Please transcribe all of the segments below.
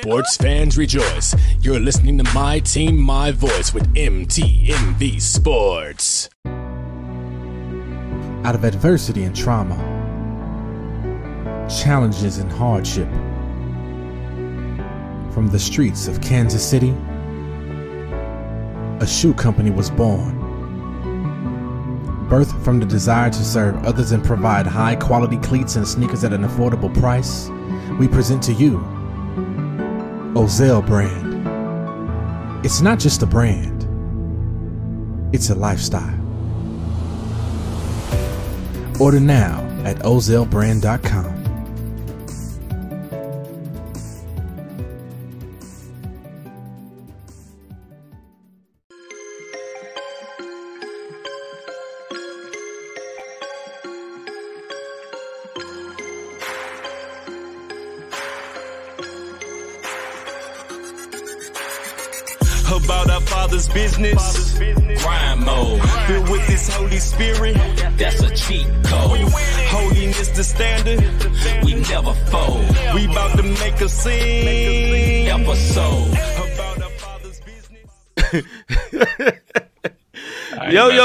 Sports fans rejoice. You're listening to My Team, My Voice with MTMV Sports. Out of adversity and trauma, challenges and hardship, from the streets of Kansas City, a shoe company was born. Birthed from the desire to serve others and provide high quality cleats and sneakers at an affordable price, we present to you Ozell brand. It's not just a brand, it's a lifestyle. Order now at ozellbrand.com.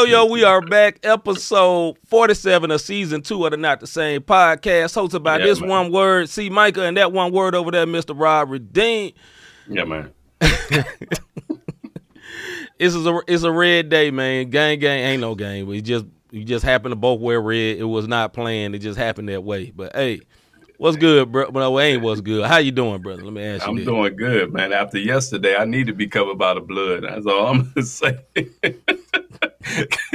Yo, we are back. Episode 47 of season two of the Not the Same podcast, hosted by Yeah, this man. one word, C. Micah, and that one word over there, Mr. Rob Redeem. Yeah, man. It's a it's a red day, man. Gang gang ain't no game. We just we just happened to both wear red. It was not planned. It just happened that way. But hey, what's good, bro? No, it ain't what's good. How you doing, brother? Let me ask you. I'm this. doing good, man. After yesterday, I need to be covered by the blood. That's all I'm gonna say.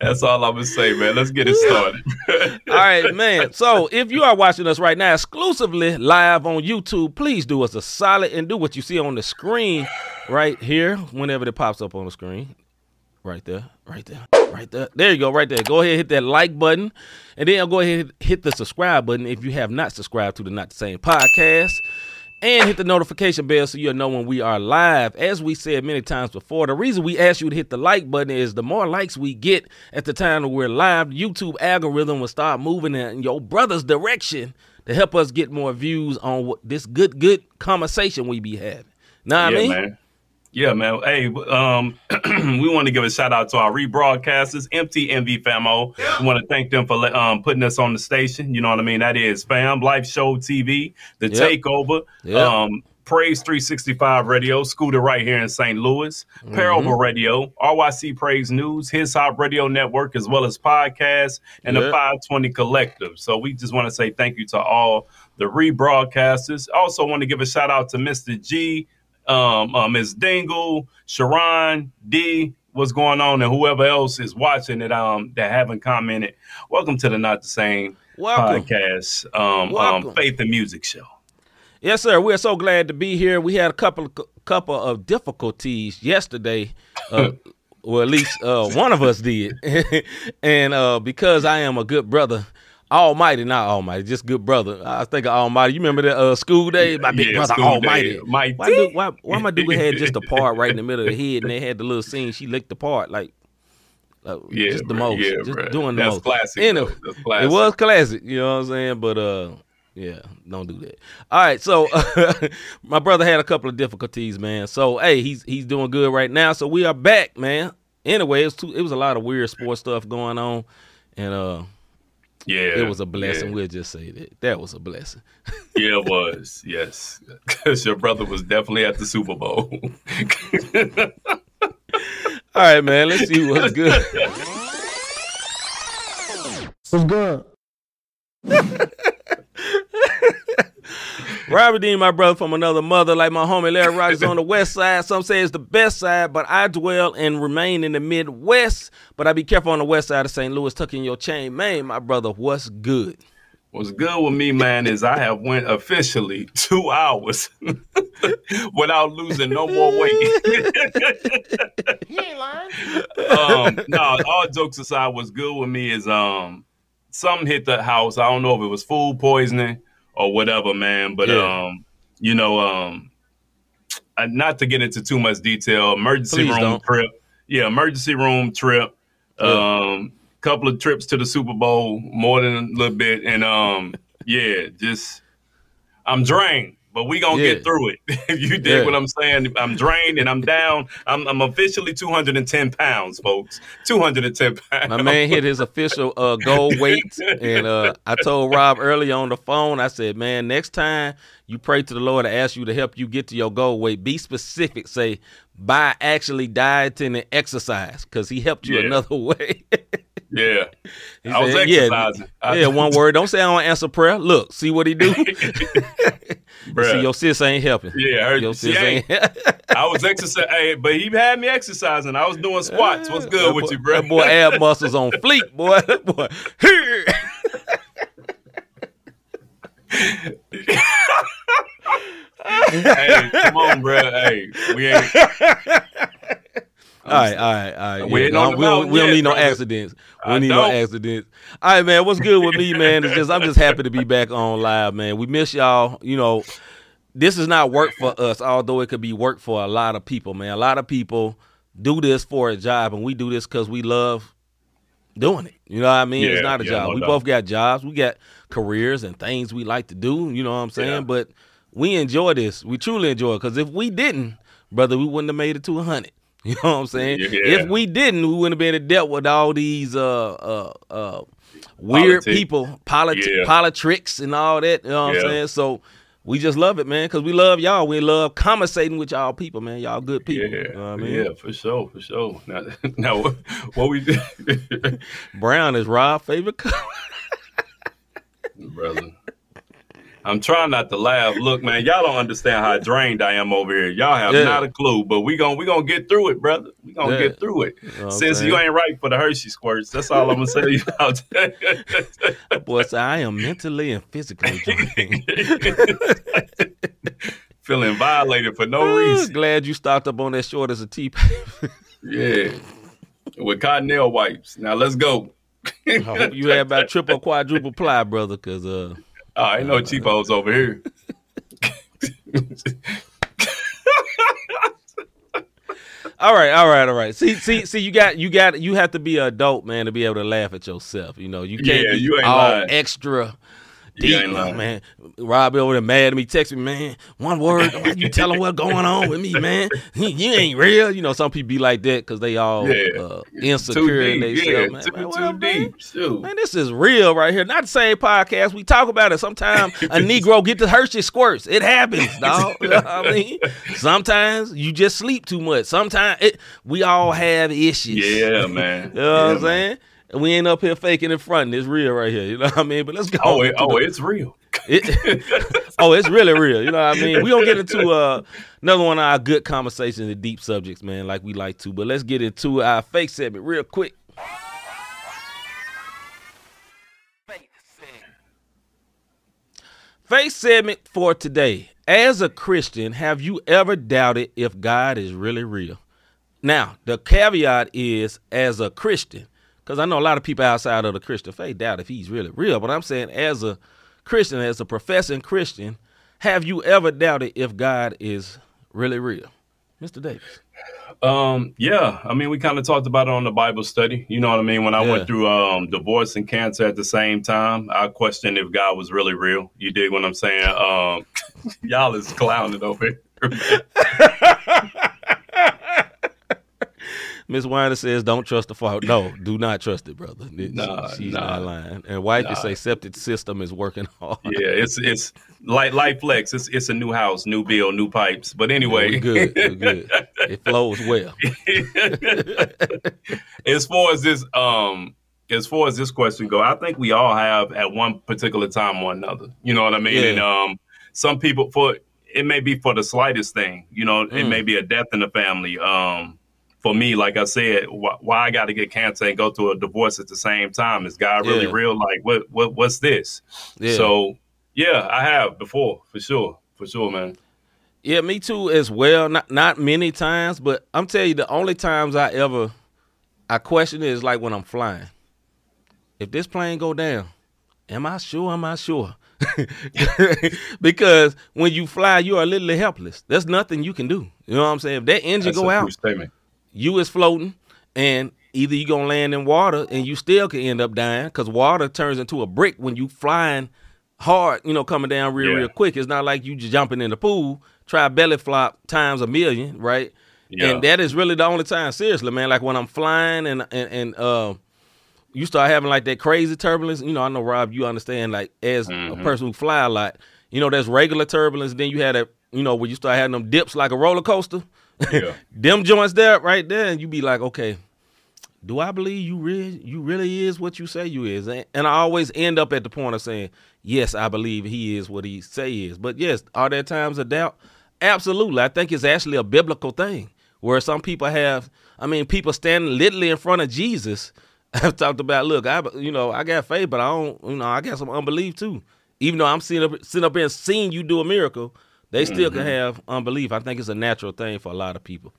That's all I'm gonna say, man. Let's get it started. All right, man. So if you are watching us right now exclusively live on YouTube, please do us a solid and do what you see on the screen right here whenever it pops up on the screen. Right there, right there, right there. There you go, right there. Go ahead, hit that like button, and then go ahead and hit the subscribe button if you have not subscribed to the Not the Same podcast. And hit the notification bell so you'll know when we are live. As we said many times before, the reason we ask you to hit the like button is the more likes we get at the time that we're live, the YouTube algorithm will start moving in your brother's direction to help us get more views on what, this good, good conversation we be having. Know what I mean? man. Yeah, man. Hey, um, we want to give a shout out to our rebroadcasters, MTMV Famo. We want to thank them for um, putting us on the station. You know what I mean? That is Fam, Life Show TV, The Yep. Takeover, Yep. um, Praise 365 Radio, Scooter right here in St. Louis, Mm-hmm. Parable Radio, RYC Praise News, His Hop Radio Network, as well as podcasts and Yep. the 520 Collective. So we just want to say thank you to all the rebroadcasters. Also want to give a shout out to Mr. G, um, uh, Ms. Dingle, Sharon, D, what's going on, and whoever else is watching it um, that haven't commented. Welcome to the Not the Same Welcome. podcast, um, Welcome. um, Faith and Music Show. Yes, sir. We're so glad to be here. We had a couple of, couple of difficulties yesterday. Uh, well, at least uh, one of us did, and uh, because I am a good brother, Almighty, not Almighty, just good brother. I think of Almighty. You remember that uh, school day? My big Yeah, brother, Almighty. Day. Why, do, why, why my dude had just a part right in the middle of the head, and they had the little scene. She licked the part like. like, Yeah, just the most, Yeah, just bruh. doing the That's most. classic, Anyway. That's classic. It was classic, you know what I'm saying? But uh, yeah, don't do that. All right, so my brother had a couple of difficulties, man. So hey, he's he's doing good right now. So we are back, man. Anyway, it was too, it was a lot of weird sports stuff going on, and uh, Yeah, it was a blessing. Yeah, We'll just say that that was a blessing. yeah it was. Yes, because your brother was definitely at the Super Bowl. All right, man. Let's see what's good. What's good? Robert Dean, my brother from another mother, like my homie Larry Rogers on the west side. Some say it's the best side, but I dwell and remain in the Midwest. But I be careful on the west side of St. Louis, tucking your chain. Man, my brother, what's good? What's good with me, man, is I have went officially two hours without losing no more weight. You ain't lying. um, no, all jokes aside, what's good with me is um something hit the house. I don't know if it was food poisoning or whatever, man. But Yeah. um, you know, um, not to get into too much detail. Emergency Please room don't. trip. Yeah, emergency room trip. Yeah. Um, couple of trips to the Super Bowl, more than a little bit, and um, yeah, just I'm drained. But we gonna Yeah. get through it. you dig Yeah. what I'm saying? I'm drained and I'm down. I'm, I'm officially 210 pounds, folks. 210 pounds. My man hit his official uh, goal weight, and uh, I told Rob earlier on the phone. I said, "Man, next time you pray to the Lord to ask you to help you get to your goal weight, be specific. Say by actually dieting and exercise, because he helped you Yeah. another way." Yeah, He I was said, exercising. Yeah, I- yeah, one word. Don't say I don't answer prayer. Look, see what he do. see, your sis ain't helping. Yeah, I heard Your sis ain't. I was exercising, hey, but he had me exercising. I was doing squats. What's good That with boy- you, bro? That boy ab muscles on fleek, boy. That boy. Here. hey, come on, bro. Hey, we ain't. All right, all right, all right. We Yeah, no, we don't, we don't yet, need no brother. accidents. We I need no don't. accidents. All right, man. What's good with me, man? Is just I'm just happy to be back on live, man. We miss y'all. You know, this is not work for us, although it could be work for a lot of people, man. A lot of people do this for a job, and we do this because we love doing it. You know what I mean? it's not a yeah, job. no we doubt. both got jobs. We got careers and things we like to do. You know what I'm saying? Yeah. But we enjoy this. We truly enjoy it because if we didn't, brother, we wouldn't have made it to 100. You know what I'm saying? Yeah. If we didn't, we wouldn't have been able to dealt with all these uh uh uh weird Politic. people, politi- Yeah. politricks and all that. You know what Yeah. I'm saying? So we just love it, man, because we love y'all. We love conversating with y'all people, man. Y'all good people. Yeah, You know what I mean? yeah, for sure, for sure. Now, now what, what we do, Brown is Rob's favorite color. brother? I'm trying not to laugh. Look, man, y'all don't understand how drained I am over here. Y'all have Yeah. not a clue, but we gon' we gonna get through it, brother. We gonna Yeah. get through it. know Since you ain't right for the Hershey squirts, that's all I'm gonna say about that. Boy, say I am mentally and physically drained. Feeling violated for no reason. Glad you stocked up on that short as a tea. Yeah, with cottonelle wipes. Now let's go. I hope you had about triple quadruple ply, brother, because uh, Oh, ain't no cheapos over here. all right, all right, all right. See, see, see, you got, you got, you have to be an adult, man, to be able to laugh at yourself. You know, you can't Yeah, be you all lying. extra. Deep, man. Rob over there mad at me, text me, man. One word, you tell him what's going on with me, man. You ain't real. You know, some people be like that because they all Yeah. uh, insecure in themselves, Yeah, man. too, Man, too well, man, deep. Man, this is real right here. Not the same podcast. We talk about it. Sometimes a Negro get the Hershey squirts. It happens, dog. You know I mean? Sometimes you just sleep too much. Sometimes it, we all have issues. Yeah, man. You know what I'm man. saying? And we ain't up here faking and fronting. It's real right here. You know what I mean? But let's go. Oh, it, oh, the- it's real. it, oh, it's really real. You know what I mean? we don't get into uh, another one of our good conversations and deep subjects, man, like we like to. But let's get into our fake segment real quick. Fake segment for today. As a Christian, have you ever doubted if God is really real? Now, the caveat is as a Christian, because I know a lot of people outside of the Christian faith doubt if he's really real. But I'm saying, as a Christian, as a professing Christian, have you ever doubted if God is really real? Mr. Davis. Um, yeah, I mean, we kind of talked about it on the Bible study. You know what I mean? When I Yeah. went through um divorce and cancer at the same time, I questioned if God was really real. You dig what I'm saying? Um, y'all is clowning over here. Miss Winder says, "Don't trust the father." No, do not trust it, brother. It- Nah, she's nah. not lying. And wife Nah. say septic system is working hard. yeah, it's it's like life flex. It's it's a new house, new bill, new pipes. But anyway, we good. We good. It flows well. as far as this um as far as this question go, I think we all have at one particular time or another. You know what I mean? Yeah. And um some people for it may be for the slightest thing. You know, it Mm. may be a death in the family. Um for me, like I said, wh- why I got to get cancer and go through a divorce at the same time? Is God really Yeah. real? Like, what, what, what's this? Yeah. So, yeah, I have before, for sure, for sure, man. Yeah, me too as well. Not not many times, but I'm telling you, the only times I ever I question it is like when I'm flying. If this plane go down, am I sure? Am I sure? because when you fly, you are literally helpless. There's nothing you can do. You know what I'm saying? If that engine That's go a out, statement. You is floating, and either you gonna land in water and you still can end up dying because water turns into a brick when you flying hard, you know, coming down real, Yeah. real quick. It's not like you just jumping in the pool, try belly flop times a million, right? Yeah. And that is really the only time, seriously, man. Like when I'm flying and and and uh, you start having like that crazy turbulence. You know, I know Rob, you understand. Like as Mm-hmm. a person who fly a lot, you know, there's regular turbulence. Then you had that, you know, when you start having them dips like a roller coaster. Them joints there, right there, and you be like, okay, do I believe you really, you really is what you say you is? And, I always end up at the point of saying, yes, I believe he is what he say is. But yes, are there times of doubt? Absolutely. I think it's actually a biblical thing where some people have, I mean, people standing literally in front of Jesus have talked about, look, I, you know, I got faith, but I don't, you know, I got some unbelief too. Even though I'm sitting up, sitting up and seeing you do a miracle, they still can have unbelief. I think it's a natural thing for a lot of people.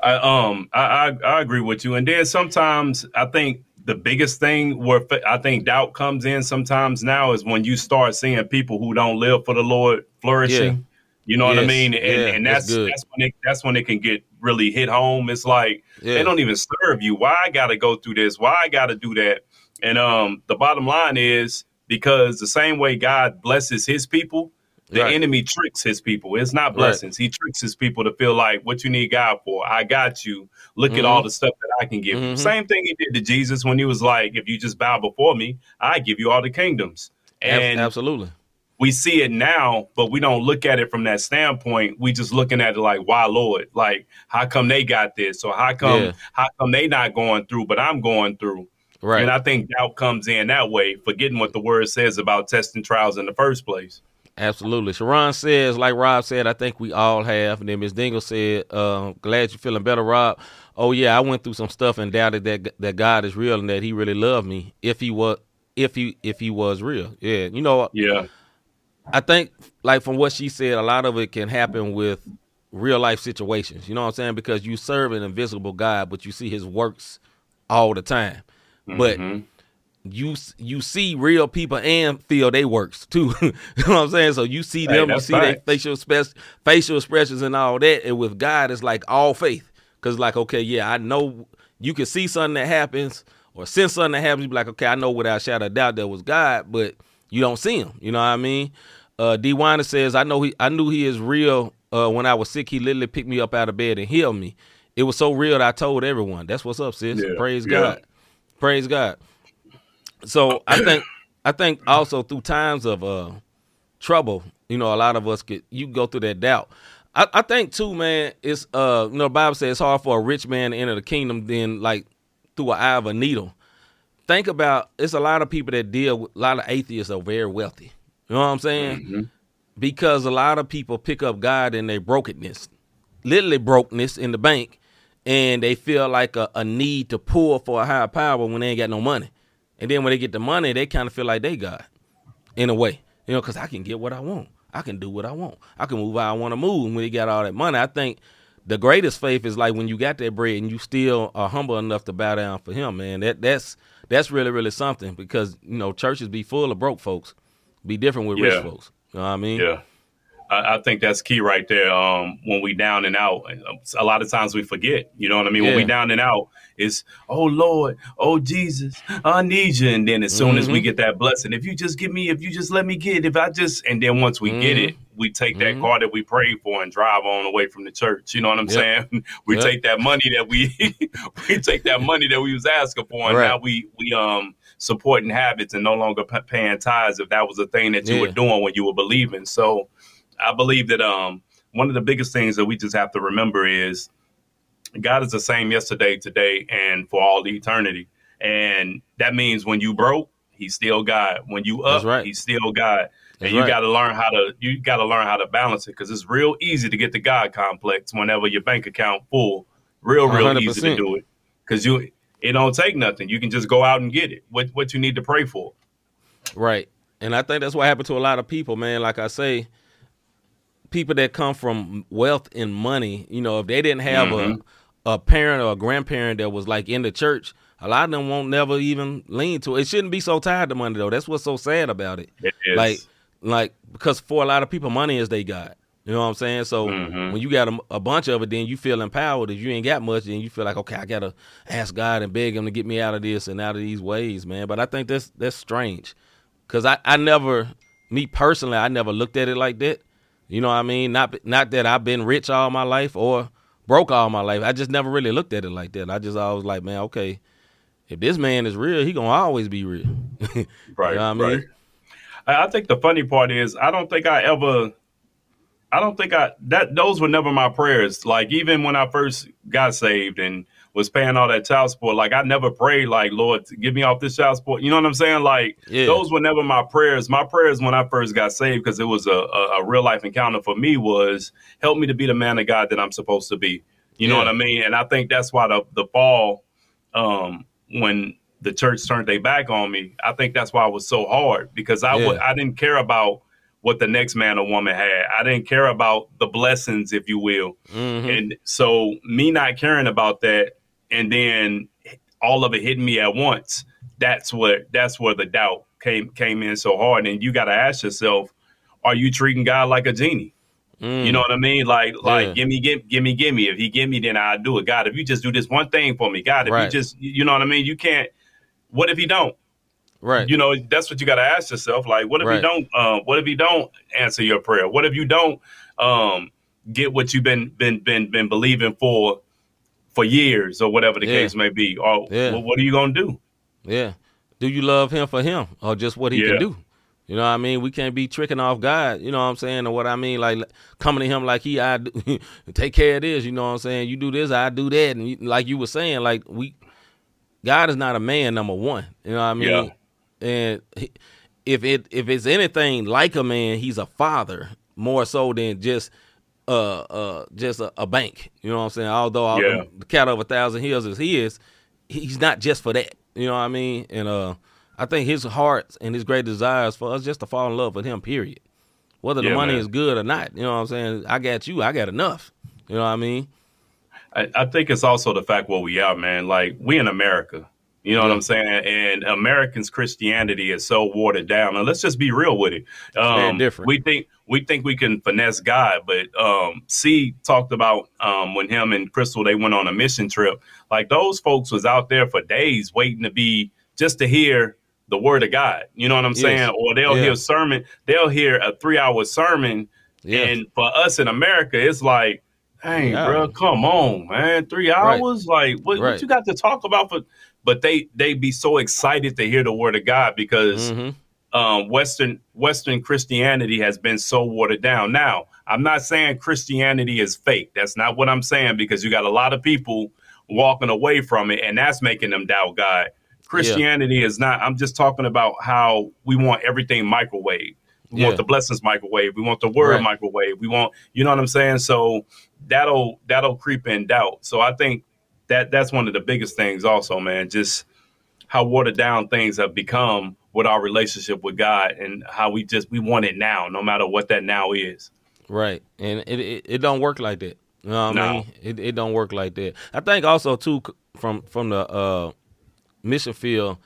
I um I, I I agree with you. And then sometimes I think the biggest thing where I think doubt comes in sometimes now is when you start seeing people who don't live for the Lord flourishing. Yeah. You know what I mean? And, Yeah, and that's that's that's when it that's when it can get really hit home. It's like Yeah. they don't even serve you. Why I gotta go through this? Why I gotta do that? And um the bottom line is because the same way God blesses his people, the Right. enemy tricks his people. It's not blessings. He tricks his people to feel like what you need God for. I got you. Look at Mhm. all the stuff that I can give you. Mhm. Same thing he did to Jesus when he was like, if you just bow before me, I give you all the kingdoms. And Absolutely. we see it now, but we don't look at it from that standpoint. We just looking at it like, why Lord? Like, how come they got this? Or how come Yeah. how come they not going through, but I'm going through? Right. And I think doubt comes in that way, forgetting what the word says about testing trials in the first place. Absolutely. Sharon says, like Rob said, I think we all have. And then Ms. Dingle said, uh, glad you're feeling better, Rob. Oh yeah, I went through some stuff and doubted that that God is real and that he really loved me. If he was if he if he was real. Yeah. You know, Yeah. I think like from what she said, a lot of it can happen with real life situations. You know what I'm saying? Because you serve an invisible God, but you see his works all the time. But Mm-hmm. You you see real people and feel they works too. you know what I'm saying? So you see Hey, them, you that's see their facial spec- facial expressions and all that. And with God, it's like all faith. Cause like, okay, yeah, I know you can see something that happens or sense something that happens. You be like, okay, I know without a shadow of doubt that was God, but you don't see him. You know what I mean? Uh, D. Weiner says, I know he, I knew he is real. Uh, when I was sick, he literally picked me up out of bed and healed me. It was so real that I told everyone. That's what's up, sis. Yeah, Praise yeah. God. Praise God. So I think I think also through times of uh trouble, you know, a lot of us get you go through that doubt. I, I think too, man, it's uh you know, the Bible says it's hard for a rich man to enter the kingdom than like through an eye of a needle. Think about it's a lot of people that deal with a lot of atheists are very wealthy. You know what I'm saying? Because a lot of people pick up God in their brokenness, literally brokenness in the bank, and they feel like a, a need to pull for a higher power when they ain't got no money. And then when they get the money, they kind of feel like they God in a way, you know, because I can get what I want. I can do what I want. I can move how I want to move. And when you got all that money, I think the greatest faith is like when you got that bread and you still are humble enough to bow down for Him, man. That that's that's really really something because you know churches be full of broke folks, be different with Yeah. rich folks. You know what I mean? Yeah. I, I think that's key right there. Um, when we down and out, a lot of times we forget. You know what I mean? When we down and out, it's oh Lord, oh Jesus, I need you. And then as soon as we Mhm. get that blessing, if you just give me, if you just let me get, if I just, and then once we get Mhm. it, we take that Mhm. car that we prayed for and drive on away from the church. You know what I'm Yep. saying? we Yep. take that money that we we take that money that we was asking for, and Right. now we we um supporting habits and no longer pa- paying tithes if that was a thing that you Yeah. were doing when you were believing. So I believe that um one of the biggest things that we just have to remember is God is the same yesterday, today, and for all eternity. And that means when you broke, he's still God. When you up, That's right. he's still God. That's and you right. got to learn how to you got to learn how to balance it because it's real easy to get the God complex whenever your bank account full. Real, real easy to do it because you it don't take nothing. You can just go out and get it. What what you need to pray for. Right. And I think that's what happened to a lot of people, man. Like I say, people that come from wealth and money, you know, if they didn't have Mhm. a a parent or a grandparent that was like in the church, a lot of them won't never even lean to it. It shouldn't be so tied to money though. That's what's so sad about it. Like like because for a lot of people money is they got. You know what I'm saying? So Mhm. when you got a, a bunch of it, then you feel empowered. If you ain't got much, then you feel like, okay, I gotta ask God and beg Him to get me out of this and out of these ways, man. But I think that's that's strange. Cause I, I never, me personally, I never looked at it like that. You know what I mean? Not not that I've been rich all my life or broke all my life. I just never really looked at it like that. I just always like, man, okay, if this man is real, he gonna always be real. Right. You know what I mean? right. I, I think the funny part is I don't think I ever I don't think I that those were never my prayers. Like even when I first got saved and was paying all that child support, like I never prayed like Lord get me off this child support. You know what I'm saying? Like Yeah. those were never my prayers. My prayers when I first got saved because it was a, a, a real life encounter for me was help me to be the man of God that I'm supposed to be. You know what I mean? And I think that's why the the fall um when the church turned their back on me, I think that's why it was so hard because I Yeah. I didn't care about what the next man or woman had. I didn't care about the blessings, if you will. Mhm. And so me not caring about that and then all of it hitting me at once, that's what that's where the doubt came came in so hard. And you gotta ask yourself, are you treating God like a genie? Mm. You know what I mean? Like, like, Yeah. give me, give, give me, give me. If he give me, then I'll do it. God, if you just do this one thing for me, God, if Right. you just, you know what I mean? You can't. What if he don't? right. You know, that's what you got to ask yourself. Like, what if he don't? Um, what if he don't answer your prayer? What if you don't um, get what you've been been been been believing for for years or whatever the Yeah. case may be? Or Yeah. well, what are you gonna do? Yeah. Do you love him for him or just what he Yeah. can do? You know what I mean? We can't be tricking off God. You know what I'm saying? Or what I mean? Like coming to him like he, I do, take care of this. You know what I'm saying? You do this, I do that. And you, like you were saying, like we, God is not a man, number one. You know what I mean? Yeah. And he, if it if it's anything like a man, he's a father more so than just uh uh just a, a bank. You know what I'm saying? Although Yeah. the cattle of a thousand hills is his, he's not just for that. You know what I mean? And uh I think his heart and his great desires for us just to fall in love with him, period. Whether the Yeah, money man. is good or not. You know what I'm saying? I got you, I got enough. You know what I mean? I, I think it's also the fact where we are, man. Like we in America, you know what I'm saying? And Americans' Christianity is so watered down. And let's just be real with it. Um, different. We think we think we can finesse God, but um, C talked about um, when him and Crystal they went on a mission trip. Like those folks was out there for days waiting to be just to hear the word of God. You know what I'm Yes. saying? Or they'll Yeah. hear a sermon. They'll hear a three hour sermon and for us in America, it's like, hey, Yeah. bro, come on, man, three Right. hours, like, what, Right. what you got to talk about? For, but they they be so excited to hear the word of God because Mhm. um, Western Western Christianity has been so watered down. Now, I'm not saying Christianity is fake. That's not what I'm saying because you got a lot of people walking away from it, and that's making them doubt God. Christianity is not. I'm just talking about how we want everything microwave. We Yeah. want the blessings microwave. We want the word Right. microwave. We want, you know what I'm saying? So that'll that'll creep in doubt. So I think that that's one of the biggest things, also, man. Just how watered down things have become with our relationship with God, and how we just we want it now, no matter what that now is. Right, and it, it it don't work like that. You know what I No. mean? It it don't work like that. I think also too from from the uh, mission field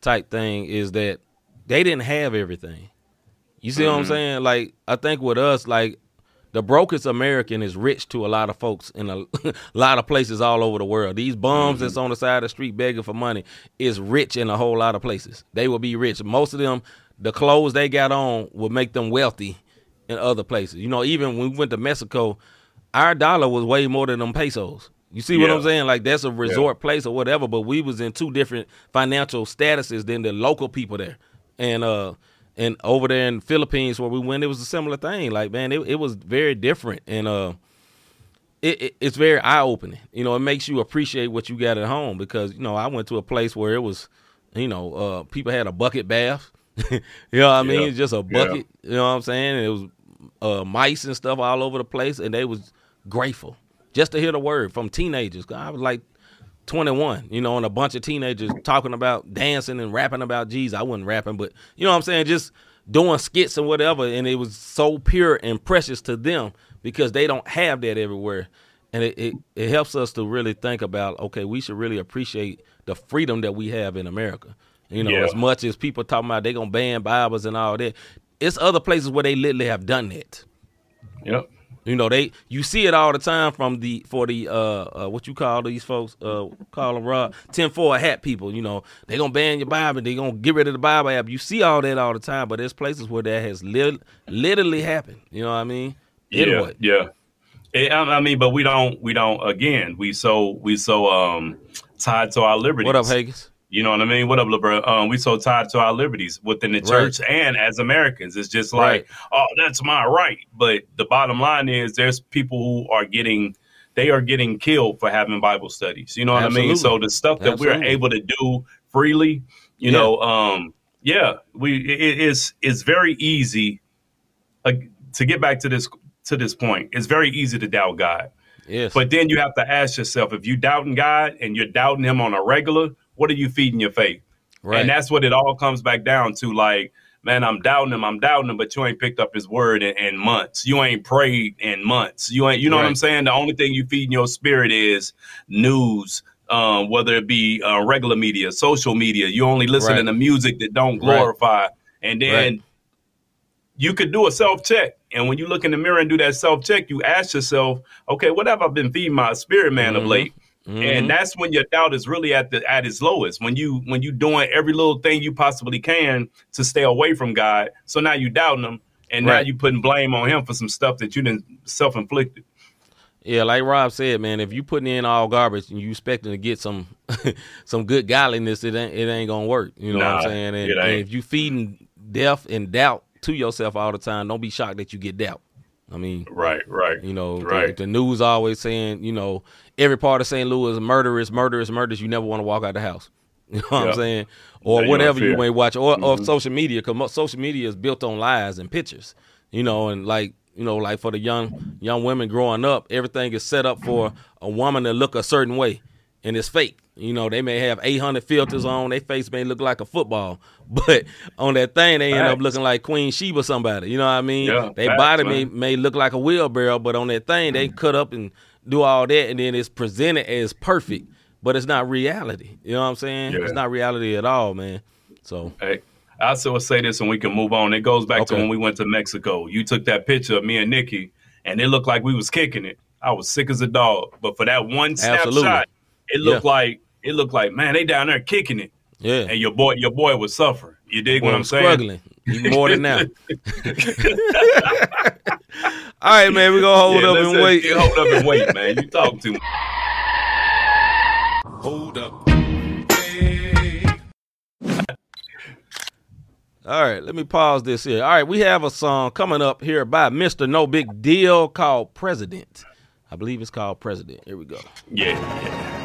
type thing is that they didn't have everything. You see what I'm saying? Like I think with us, like the brokest American is rich to a lot of folks in a lot of places all over the world. These bums that's on the side of the street begging for money is rich in a whole lot of places. They will be rich. Most of them, the clothes they got on will make them wealthy in other places. You know, even when we went to Mexico, our dollar was way more than them pesos. You see what Yeah. I'm saying? Like that's a resort place or whatever, but we was in two different financial statuses than the local people there. And uh and over there in the Philippines where we went, it was a similar thing. Like, man, it, it was very different. And uh it, it, it's very eye opening. You know, it makes you appreciate what you got at home because, you know, I went to a place where it was, you know, uh people had a bucket bath. you know what I mean? Yeah. Just a Yeah. bucket. You know what I'm saying? And it was uh, mice and stuff all over the place, and they was grateful just to hear the word from teenagers. I was like 21, you know, and a bunch of teenagers talking about dancing and rapping about Jesus. I wasn't rapping, but you know what I'm saying? Just doing skits and whatever, and it was so pure and precious to them because they don't have that everywhere. And it, it, it helps us to really think about, okay, we should really appreciate the freedom that we have in America. You know, Yeah. as much as people talking about they're gonna ban Bibles and all that, it's other places where they literally have done that. Yep. You know, they you see it all the time from the for the uh, uh what you call these folks uh call them Rob ten four hat people. You know, they gonna ban your Bible, they gonna get rid of the Bible app. You see all that all the time, but there's places where that has lit- literally happened. You know what I mean? Anyway. Yeah, yeah. I mean, but we don't, we don't. Again, we so we so um tied to our liberties. What up, Hagens? You know what I mean? What up, LeBron? Um, we so tied to our liberties within the Right. church and as Americans. It's just like, oh, that's my right. But the bottom line is, there's people who are getting, they are getting killed for having Bible studies. You know what I mean? So the stuff that we're able to do freely, you Yeah. know, um, yeah, we it, it is it's very easy uh, to get back to this to this point. It's very easy to doubt God. Yes. But then you have to ask yourself if you doubting God and you're doubting him on a regular, what are you feeding your faith? right. And that's what it all comes back down to. Like, man, I'm doubting him, I'm doubting him, but you ain't picked up his word in, in months. You ain't prayed in months. You ain't, you know what I'm saying? The only thing you feed in your spirit is news, um, whether it be uh, regular media, social media. You only listening Right. to music that don't glorify. And then Right. you could do a self check. And when you look in the mirror and do that self check, you ask yourself, okay, what have I been feeding my spirit man of Mhm. late? Mhm. And that's when your doubt is really at the at its lowest. When you when you doing every little thing you possibly can to stay away from God. So now you doubting him, and now Right. you putting blame on him for some stuff that you didn't self inflicted. Yeah, like Rob said, man, if you putting in all garbage and you expecting to get some some good godliness, it ain't it ain't gonna work. You know what I'm saying? And, and if you feeding death and doubt to yourself all the time, don't be shocked that you get doubt. I mean, Right, right. you know, the- Right. the, news always saying, you know, every part of St. Louis is murderous, murderous, murderous. You never want to walk out the house. You know what Yeah. I'm saying? Or Yeah, whatever don't you may watch, or, or social media, because social media is built on lies and pictures. You know, and like you know, like for the young young women growing up, everything is set up for a woman to look a certain way, and it's fake. You know, they may have 800 filters on, their face may look like a football, but on that thing they end up looking like Queen Sheba somebody. You know what I mean? Yeah, their body may may look like a wheelbarrow, but on that thing they mm. cut up and do all that, and then it's presented as perfect, but it's not reality. You know what I'm saying? Yeah. It's not reality at all, man. So Hey, I also will say this, and we can move on. It goes back to when we went to Mexico. You took that picture of me and Nikki, and it looked like we was kicking it. I was sick as a dog, but for that one Absolutely. snapshot, it looked Yeah. like it looked like man, they down there kicking it, yeah, and your boy, your boy was suffering. You dig Boy, what I'm I'm saying? struggling even more than now. all right, man, we gonna hold Yeah, up and wait. you Hold up and wait, man. You talk too much. Hold up. All right, let me pause this here. All right, we have a song coming up here by Mr. nobigdyl called President. I believe it's called President. Here we go. Yeah, Okay,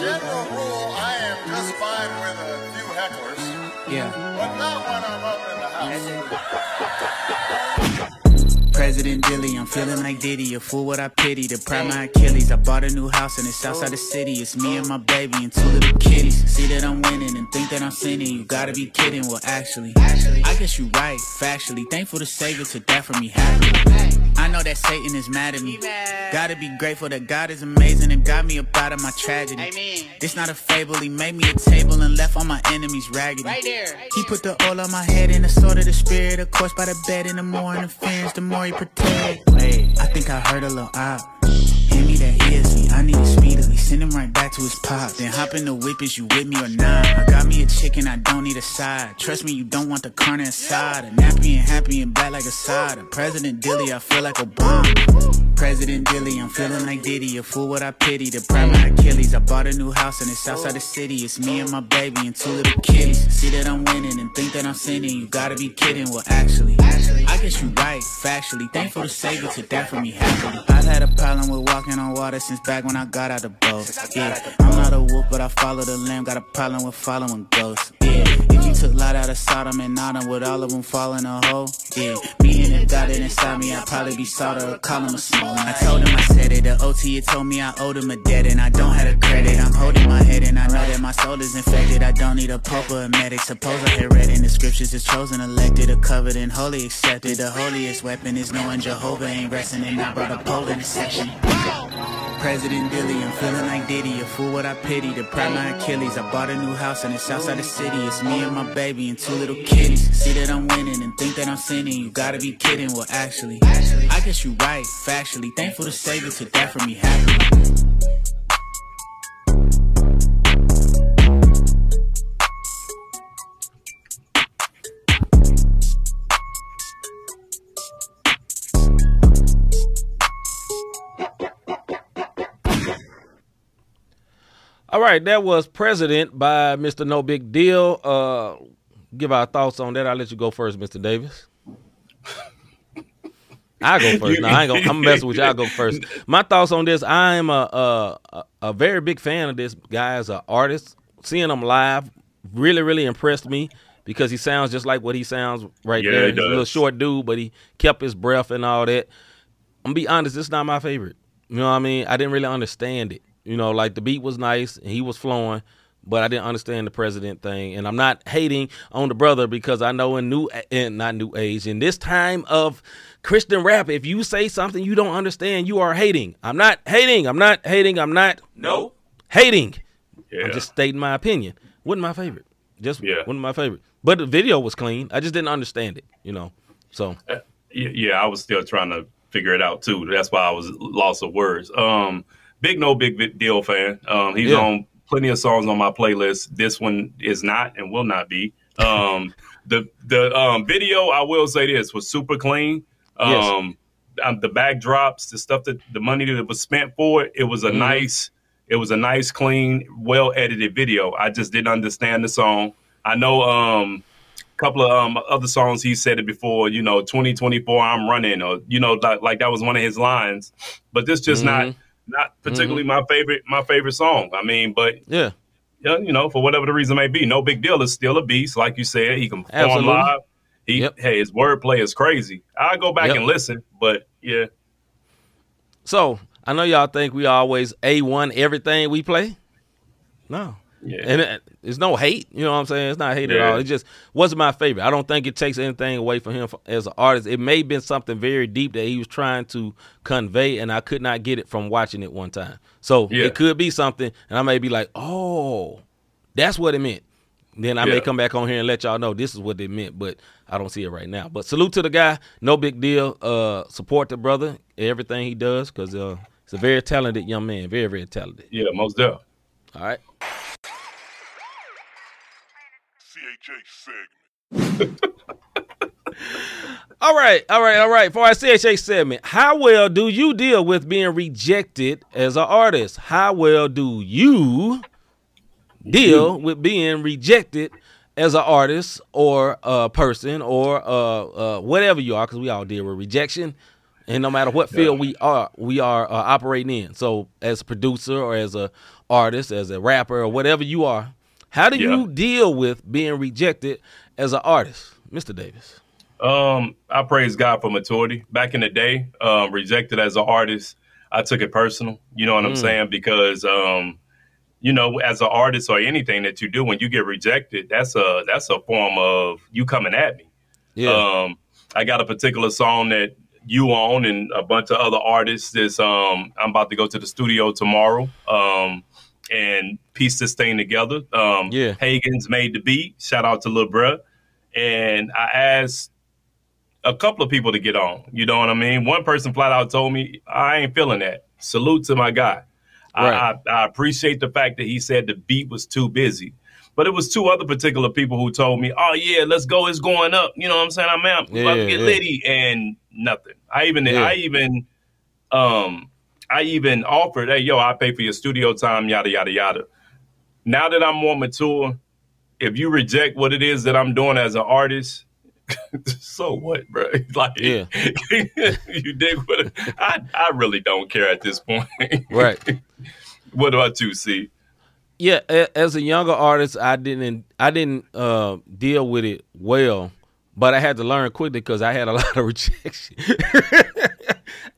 general rule, I am just fine with a few hecklers, Yeah. but not when I'm up in the house. President Dilly, I'm feeling like Diddy, a fool what I pity, to pride my Achilles. I bought a new house and it's outside the city. It's me and my baby and two little kitties. See that I'm winning and think that I'm sinning. You gotta be kidding. Well, actually, I guess you right, factually. Thankful to Savior to death for me happily. I know that Satan is mad at me. Gotta be grateful that God is amazing and got me up out of my tragedy. This not a fable. He made me a table and left all my enemies raggedy. Right there. He put the oil on my head and the sword of the spirit. Of course, by the bed in the morning. interference, the more he Wait, I think I heard a little op. Hand me that ESV, I need it speedily. Send him right back to his pop. Then hop in the whip, is you with me or not? I got me a chicken, I don't need a side. Trust me, you don't want the carne aside. A nappy and happy and black like a side. President Dilly, I feel like Obama. President Dilly, I'm feeling like Diddy. A fool what I pity, the pride my Achilles. I bought a new house and it's outside the city. It's me and my baby and two little kitties. See that I'm winning and think that I'm sinning. You gotta be kidding. Well, actually, I guess you right, factually. Thankful to Savior to death for me happily. I've had a problem with walking on water since back when I got out the Yeah, I'm not a wolf, but I follow the lamb. Got a problem with following ghosts. Yeah, you took light out of Sodom and Nodom, with all of them fall in a hole? Yeah, me and if God inside me, I'd probably be solder or him a small. I told him I said it. The OT had told me I owed him a debt and I don't have a credit. I'm holding my head and I know that my soul is infected. I don't need a pope or a medic. Suppose I had read in the scriptures it's chosen, elected, or covered and holy accepted. The holiest weapon is knowing Jehovah ain't resting and I brought a pole in the section. President Dilly. I'm feeling like Diddy, a fool what I pity. The pride my Achilles. I bought a new house and it's outside the city. It's me and my baby and two little kitties. See that I'm winning and think that I'm sinning. You gotta be kidding. Well, actually, I guess you right, factually. Thankful to Savior to death for me happily. All right, that was President by Mr. nobigdyl. Uh, give our thoughts on that. I'll let you go first, Mr. Davis. I go first. No, I ain't gonna. I'm messing with you. I go first. My thoughts on this. I am a a, a very big fan of this guy as an artist. Seeing him live really really impressed me because he sounds just like what he sounds right Yeah, there. he He's a little short dude, but he kept his breath and all that. I'm gonna be honest. This is not my favorite. You know what I mean? I didn't really understand it. You know, like the beat was nice and he was flowing, but I didn't understand the president thing. And I'm not hating on the brother because I know in new, in not new age, in this time of Christian rap, if you say something you don't understand, you are hating. I'm not hating. I'm not hating. I'm not No. hating. Yeah. I'm just stating my opinion. Wasn't my favorite. Just Yeah. wasn't my favorite. But the video was clean. I just didn't understand it. You know. So yeah, yeah, I was still trying to figure it out too. That's why I was lost of words. Um, big nobigdyl fan. Um, he's Yeah. on plenty of songs on my playlist. This one is not and will not be. Um, the the um, video I will say this was super clean. Yes. Um, um, the backdrops, the stuff that the money that was spent for it, it was a Mhm. nice, it was a nice, clean, well edited video. I just didn't understand the song. I know um couple of um, other songs he said it before, you know, 2024 I'm running or you know like, like that was one of his lines. But this just not Mhm. Not mm-hmm. particularly my favorite my favorite song. I mean, but yeah. yeah, you know, for whatever the reason may be, nobigdyl. It's still a beast, like you said. He can perform Absolutely. live. He, Yep. hey, his wordplay is crazy. I go back Yep. and listen, but yeah, So I know y'all think we always a one everything we play. No, yeah, and it, it's no hate. You know what I'm saying? It's not hate at all. It just wasn't my favorite. I don't think it takes anything away from him f- as an artist. It may have been something very deep that he was trying to convey, and I could not get it from watching it one time. So Yeah. it could be something, and I may be like, oh, that's what it meant. Then I may come back on here and let y'all know this is what it meant, but I don't see it right now. But salute to the guy, nobigdyl. Uh, support the brother, everything he does, because uh, he's a very talented young man, very very talented. yeah, most definitely. All right. All right, all right, all right. For our CHA segment, how well do you deal with being rejected as an artist? How well do you deal with being rejected as an artist or a person or uh, uh, whatever you are? Because we all deal with rejection, and no matter what field we are, we are uh, operating in. So, as a producer or as a artist, as a rapper or whatever you are, how do you deal with being rejected as an artist, Mr. Davis? Um, I praise God for maturity. Back in the day, um, rejected as an artist, I took it personal. You know what I'm Mm. saying? Because um, you know, as an artist or anything that you do, when you get rejected, that's a that's a form of you coming at me. Yeah. Um, I got a particular song that you own and a bunch of other artists. Is um, I'm about to go to the studio tomorrow. Um, and piece this thing together. Um, Yeah. Hagen's made the beat. Shout out to Lil Bruh. And I asked a couple of people to get on. You know what I mean? One person flat out told me, I ain't feeling that. Salute to my guy. Right. I, I, I appreciate the fact that he said the beat was too busy. But it was two other particular people who told me, "Oh yeah, let's go. It's going up." You know what I'm saying? I'm, I'm about to get yeah. litty, and nothing. I even, Yeah. I even, um, I even offered, "Hey, yo, I pay for your studio time, yada yada yada." Now that I'm more mature, if you reject what it is that I'm doing as an artist, so what, bro? Like, Yeah. you dig what? it- I I really don't care at this point. Right. what about you, C? yeah as a younger artist i didn't i didn't uh deal with it well but i had to learn quickly because i had a lot of rejection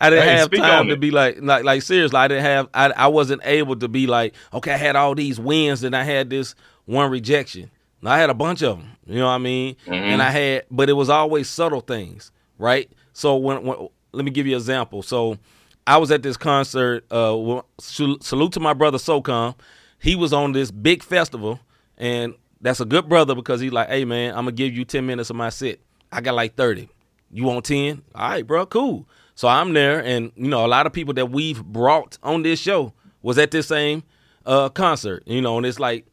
i didn't Hey, have time to it. be like like like seriously i didn't have I, I wasn't able to be like okay i had all these wins and i had this one rejection i had a bunch of them you know what i mean Mm-hmm. and i had but it was always subtle things right so when, when let me give you an example so I was at this concert. Uh, salute to my brother SOCOM. He was on this big festival, and that's a good brother because he's like, hey man, I'm gonna give you 10 minutes of my set. I got like 30. You want 10? All right, bro, cool. So I'm there, and you know, a lot of people that we've brought on this show was at this same uh, concert. You know, and it's like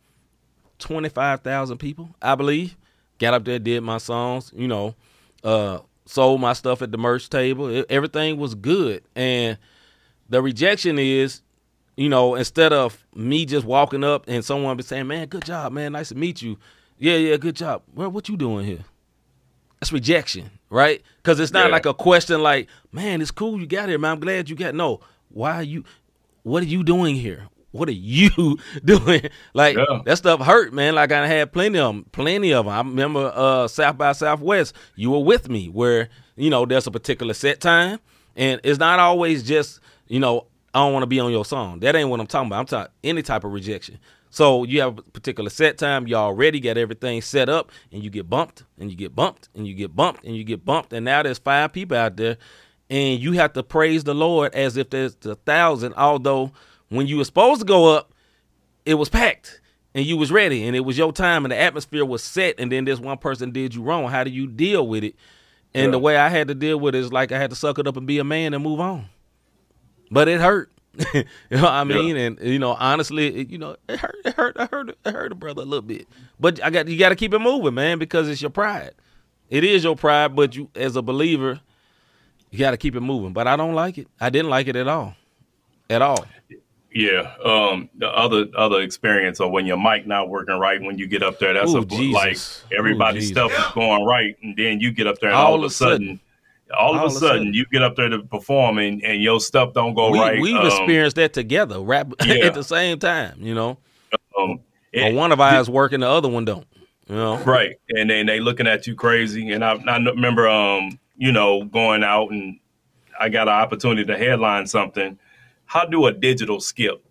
25,000 people, I believe. Got up there, did my songs. You know, uh, sold my stuff at the merch table. It, everything was good, and the rejection is you know, instead of me just walking up and someone be saying, "Man, good job, man, nice to meet you," yeah, yeah, good job. Well, what you doing here? That's rejection, right? Because it's not Yeah. like a question like, "Man, it's cool you got here, man. I'm glad you got." No, why are you? What are you doing here? What are you doing? Like Yeah. that stuff hurt, man. Like I had plenty of them, plenty of them. I remember uh, South by Southwest. You were with me, where you know there's a particular set time, and it's not always just you know I don't want to be on your song. That ain't what I'm talking about. I'm talking any type of rejection. So you have a particular set time. You already got everything set up, and you get bumped, and you get bumped, and you get bumped, and you get bumped, and now there's five people out there, and you have to praise the Lord as if there's a thousand. Although when you were supposed to go up, it was packed and you was ready and it was your time and the atmosphere was set and then this one person did you wrong how do you deal with it and the way i had to deal with it is like i had to suck it up and be a man and move on but it hurt you know what i mean? And you know honestly it, you know it hurt it hurt it hurt it hurt a brother a little bit. But i got you got to keep it moving man because it's your pride. It is your pride but you as a believer you got to keep it moving. But i don't like it. I didn't like it at all. At all. Yeah. Um, the other other experience of when your mic not working right when you get up there, that's Ooh, a Jesus. like everybody's Ooh, stuff is going right, and then you get up there and All all, of a sudden, all, of a sudden, you get up there to perform and, and your stuff don't go we, right. we've Um, experienced that together rap yeah. at the same time you know um, it- one of ours working the other one don't you know right, and then they looking at you crazy. And I, I remember, um, you know, going out and I got an opportunity to headline something. How do a digital skip?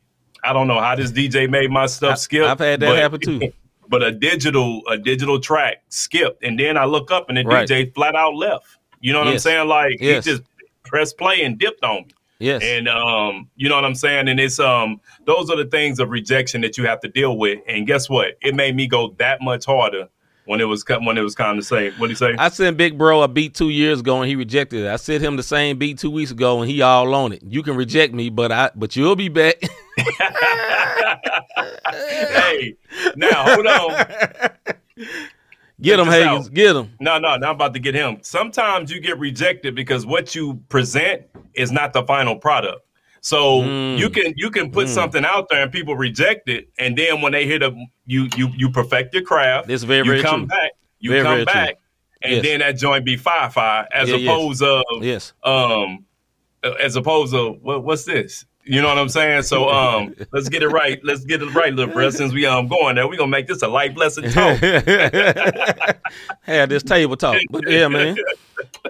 I don't know how this DJ made my stuff I- skip. I've had that but- happen too. but a digital a digital track skipped and then I look up and the Right. DJ flat out left. You know what I'm saying? Like Yes. he just pressed play and dipped on me. yes And um, you know what I'm saying? And it's um those are the things of rejection that you have to deal with. And guess what? It made me go that much harder when it was when it was time to say what do you say? I sent Big Bro a beat two years ago and he rejected it. I sent him the same beat two weeks ago and he all on it. You can reject me, but I but you'll be back. hey, now hold on. get him, Higgins. Get him. No, no, not about to get him. Sometimes you get rejected because what you present is not the final product. So Mm. you can you can put something out there and people reject it, and then when they hit a you you you perfect your craft. This is very, you very come true. back. You Very, come very true. back, and Yes. then that joint be fire fire as Yeah, yes. opposed of Yes. um as opposed to what what's this? You know what I'm saying? So um let's get it right. Let's get it right, little bro. Since we um going there, we gonna make this a life lesson talk. Had this table talk. But yeah, man.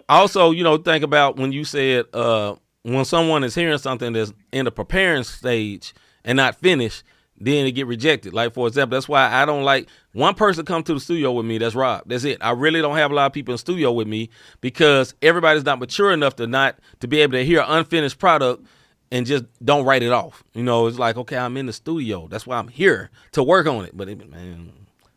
Also, you know, think about when you said uh when someone is hearing something that's in the preparing stage and not finished, then it get rejected. Like for example, that's why I don't like one person come to the studio with me. That's Rob. That's it. I really don't have a lot of people in studio with me because everybody's not mature enough to not to be able to hear an unfinished product and just don't write it off. You know, it's like okay, I'm in the studio. That's why I'm here to work on it. But it, man,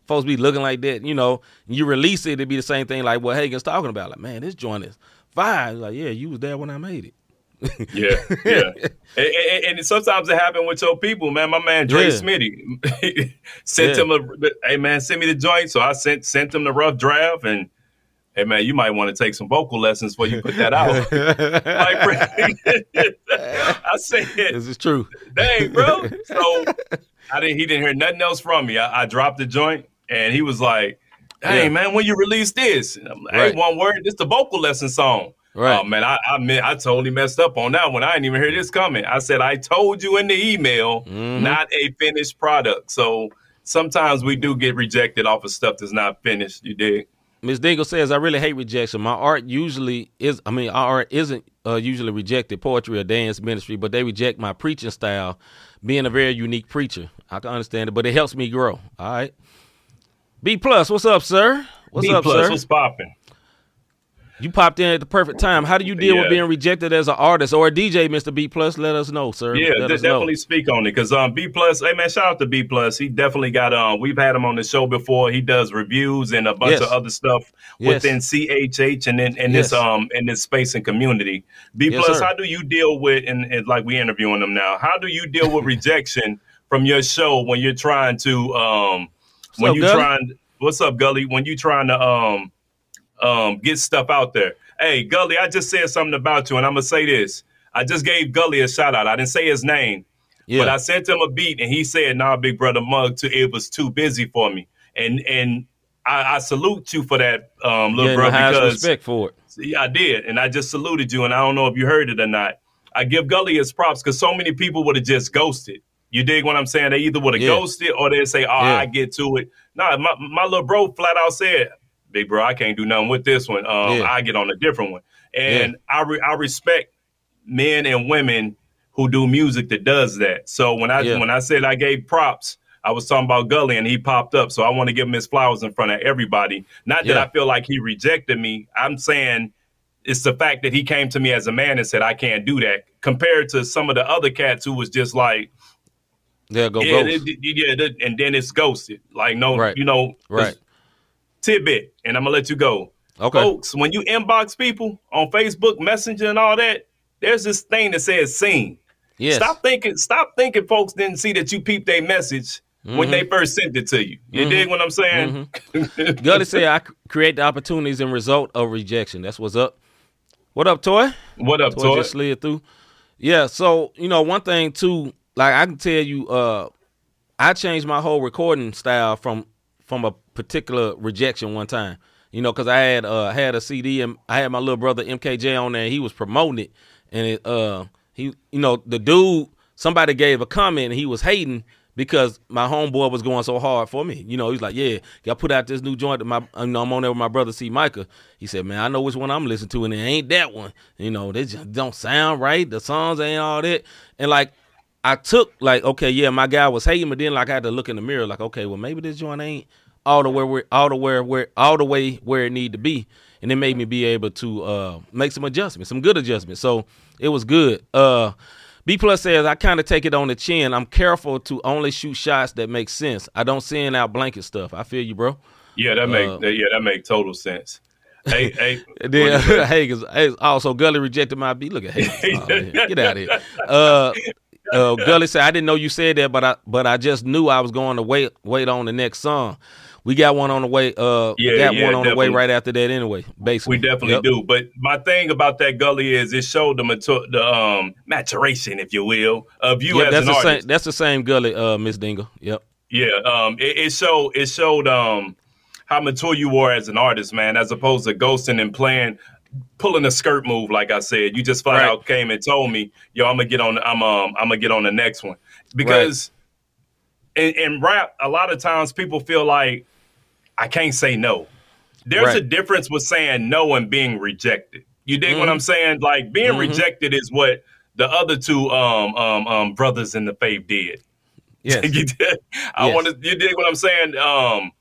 folks be looking like that. You know, you release it, it'd be the same thing like what Hagen's talking about. Like, man, this joint is fire. Like, yeah, you was there when I made it. Yeah, yeah. and, and, and sometimes it happened with your people, man. My man Dre Yeah. Smitty sent Yeah. him a hey man, send me the joint. So I sent sent him the rough draft and hey man, you might want to take some vocal lessons before you put that out. like, I said, This is true. dang, bro. So I didn't he didn't hear nothing else from me. I, I dropped the joint and he was like, Hey Yeah. man, when you release this? And I'm like, Right. Hey, one word, this the vocal lesson song. Right. Oh man, I I, mean, I totally messed up on that one. I didn't even hear this coming. I said I told you in the email, Mhm. not a finished product. So sometimes we do get rejected off of stuff that's not finished. You dig? Miss Dingle says, I really hate rejection. My art usually is, I mean, our art isn't uh, usually rejected, poetry or dance ministry, but they reject my preaching style, being a very unique preacher. I can understand it, but it helps me grow. All right. B plus, what's up, sir? What's B up, plus, sir? what's popping? You popped in at the perfect time. How do you deal with being rejected as an artist or a DJ, Mr. B Plus? Let us know, sir. Yeah, Let de- us know. definitely speak on it because um B plus, hey man, shout out to B plus. He definitely got um. We've had him on the show before. He does reviews and a bunch Yes. of other stuff Yes. within CHH and in, in this um in this space and community. B plus, how do you deal with and, and like we interviewing them now? How do you deal with rejection from your show when you're trying to um when up, you trying what's up Gully when you trying to um um get stuff out there? Hey Gully, I just said something about you and I'm gonna say this. I just gave Gully a shout out. I didn't say his name. yeah. But I sent him a beat and he said, "Nah, big brother Mug, too, it was too busy for me." And and I, I salute you for that, um, little yeah, bro, because respect for it. yeah, I did, and I just saluted you, and I don't know if you heard it or not. I give Gully his props because so many people would have just ghosted. You dig what I'm saying? They either would have Yeah. ghosted or they'd say, "Oh, Yeah. I get to it." Nah, my my little bro flat out said, "Big bro, I can't do nothing with this one. Um, Yeah. I get on a different one." And I re- I respect men and women who do music that does that. So when I Yeah. when I said I gave props, I was talking about Gully and he popped up. So I want to give him his flowers in front of everybody. Not that I feel like he rejected me. I'm saying it's the fact that he came to me as a man and said I can't do that compared to some of the other cats who was just like yeah, go yeah, it- it- yeah, and then it's ghosted. Like no, Right. you know, Right. Tidbit, and I'm gonna let you go. Okay. Folks, when you inbox people on Facebook Messenger and all that, there's this thing that says seen. Yes. Stop thinking, stop thinking folks didn't see that you peeped their message when they mm-hmm. first sent it to you. You mm-hmm. dig what I'm saying? Mm-hmm. Gully said, I create the opportunities and result of rejection. That's what's up. What up, Toy? what up, Toy Toy? just slid through. Yeah, so, you know, one thing too, like I can tell you, uh, I changed my whole recording style from from a particular rejection one time. You know, because I had uh had a CD and I had my little brother MKJ on there. And he was promoting it, and it uh he you know the dude somebody gave a comment and he was hating because my homeboy was going so hard for me. You know, he's like, yeah, got put out this new joint. That my you know, I'm on there with my brother C Micah. He said, man, I know which one I'm listening to, and it ain't that one. You know, they just don't sound right. The songs ain't all that, and like. I took like okay, yeah, my guy was hating, but then like I had to look in the mirror, like okay, well maybe this joint ain't all the way where all the where where all the way where it need to be, and it made me be able to uh make some adjustments, some good adjustments. So it was good. Uh, B plus says I kind of take it on the chin. I'm careful to only shoot shots that make sense. I don't send out blanket stuff. I feel you, bro. Yeah, that make Uh, yeah, that make total sense. Hey, hey, then also Gully rejected my B. Look at Hagens. Oh. Get out of here. Uh, uh, Gully said, I didn't know you said that, but I but I just knew I was going to wait wait on the next song. We got one on the way. Uh, Yeah, got yeah, one on the way right after that. Anyway, basically, we definitely Yep. do. But my thing about that gully is it showed the mature, the um maturation, if you will, of you Yeah, as that's an the artist. same. That's the same Gully, uh, Miss Dingle. Yep. Yeah, um, it, it showed it showed um how mature you were as an artist, man, as opposed to ghosting and playing, pulling a skirt move. Like I said, you just flat Right. out came and told me, "Yo, I'm gonna get on. I'm um I'm gonna get on the next one," because in, in rap, a lot of times people feel like I can't say no. There's a difference with saying no and being rejected. You dig what Mhm. I'm saying? Like being Mhm. rejected is what the other two um um um brothers in the faith did. Did. I Yes. want to. You dig what I'm saying? Um,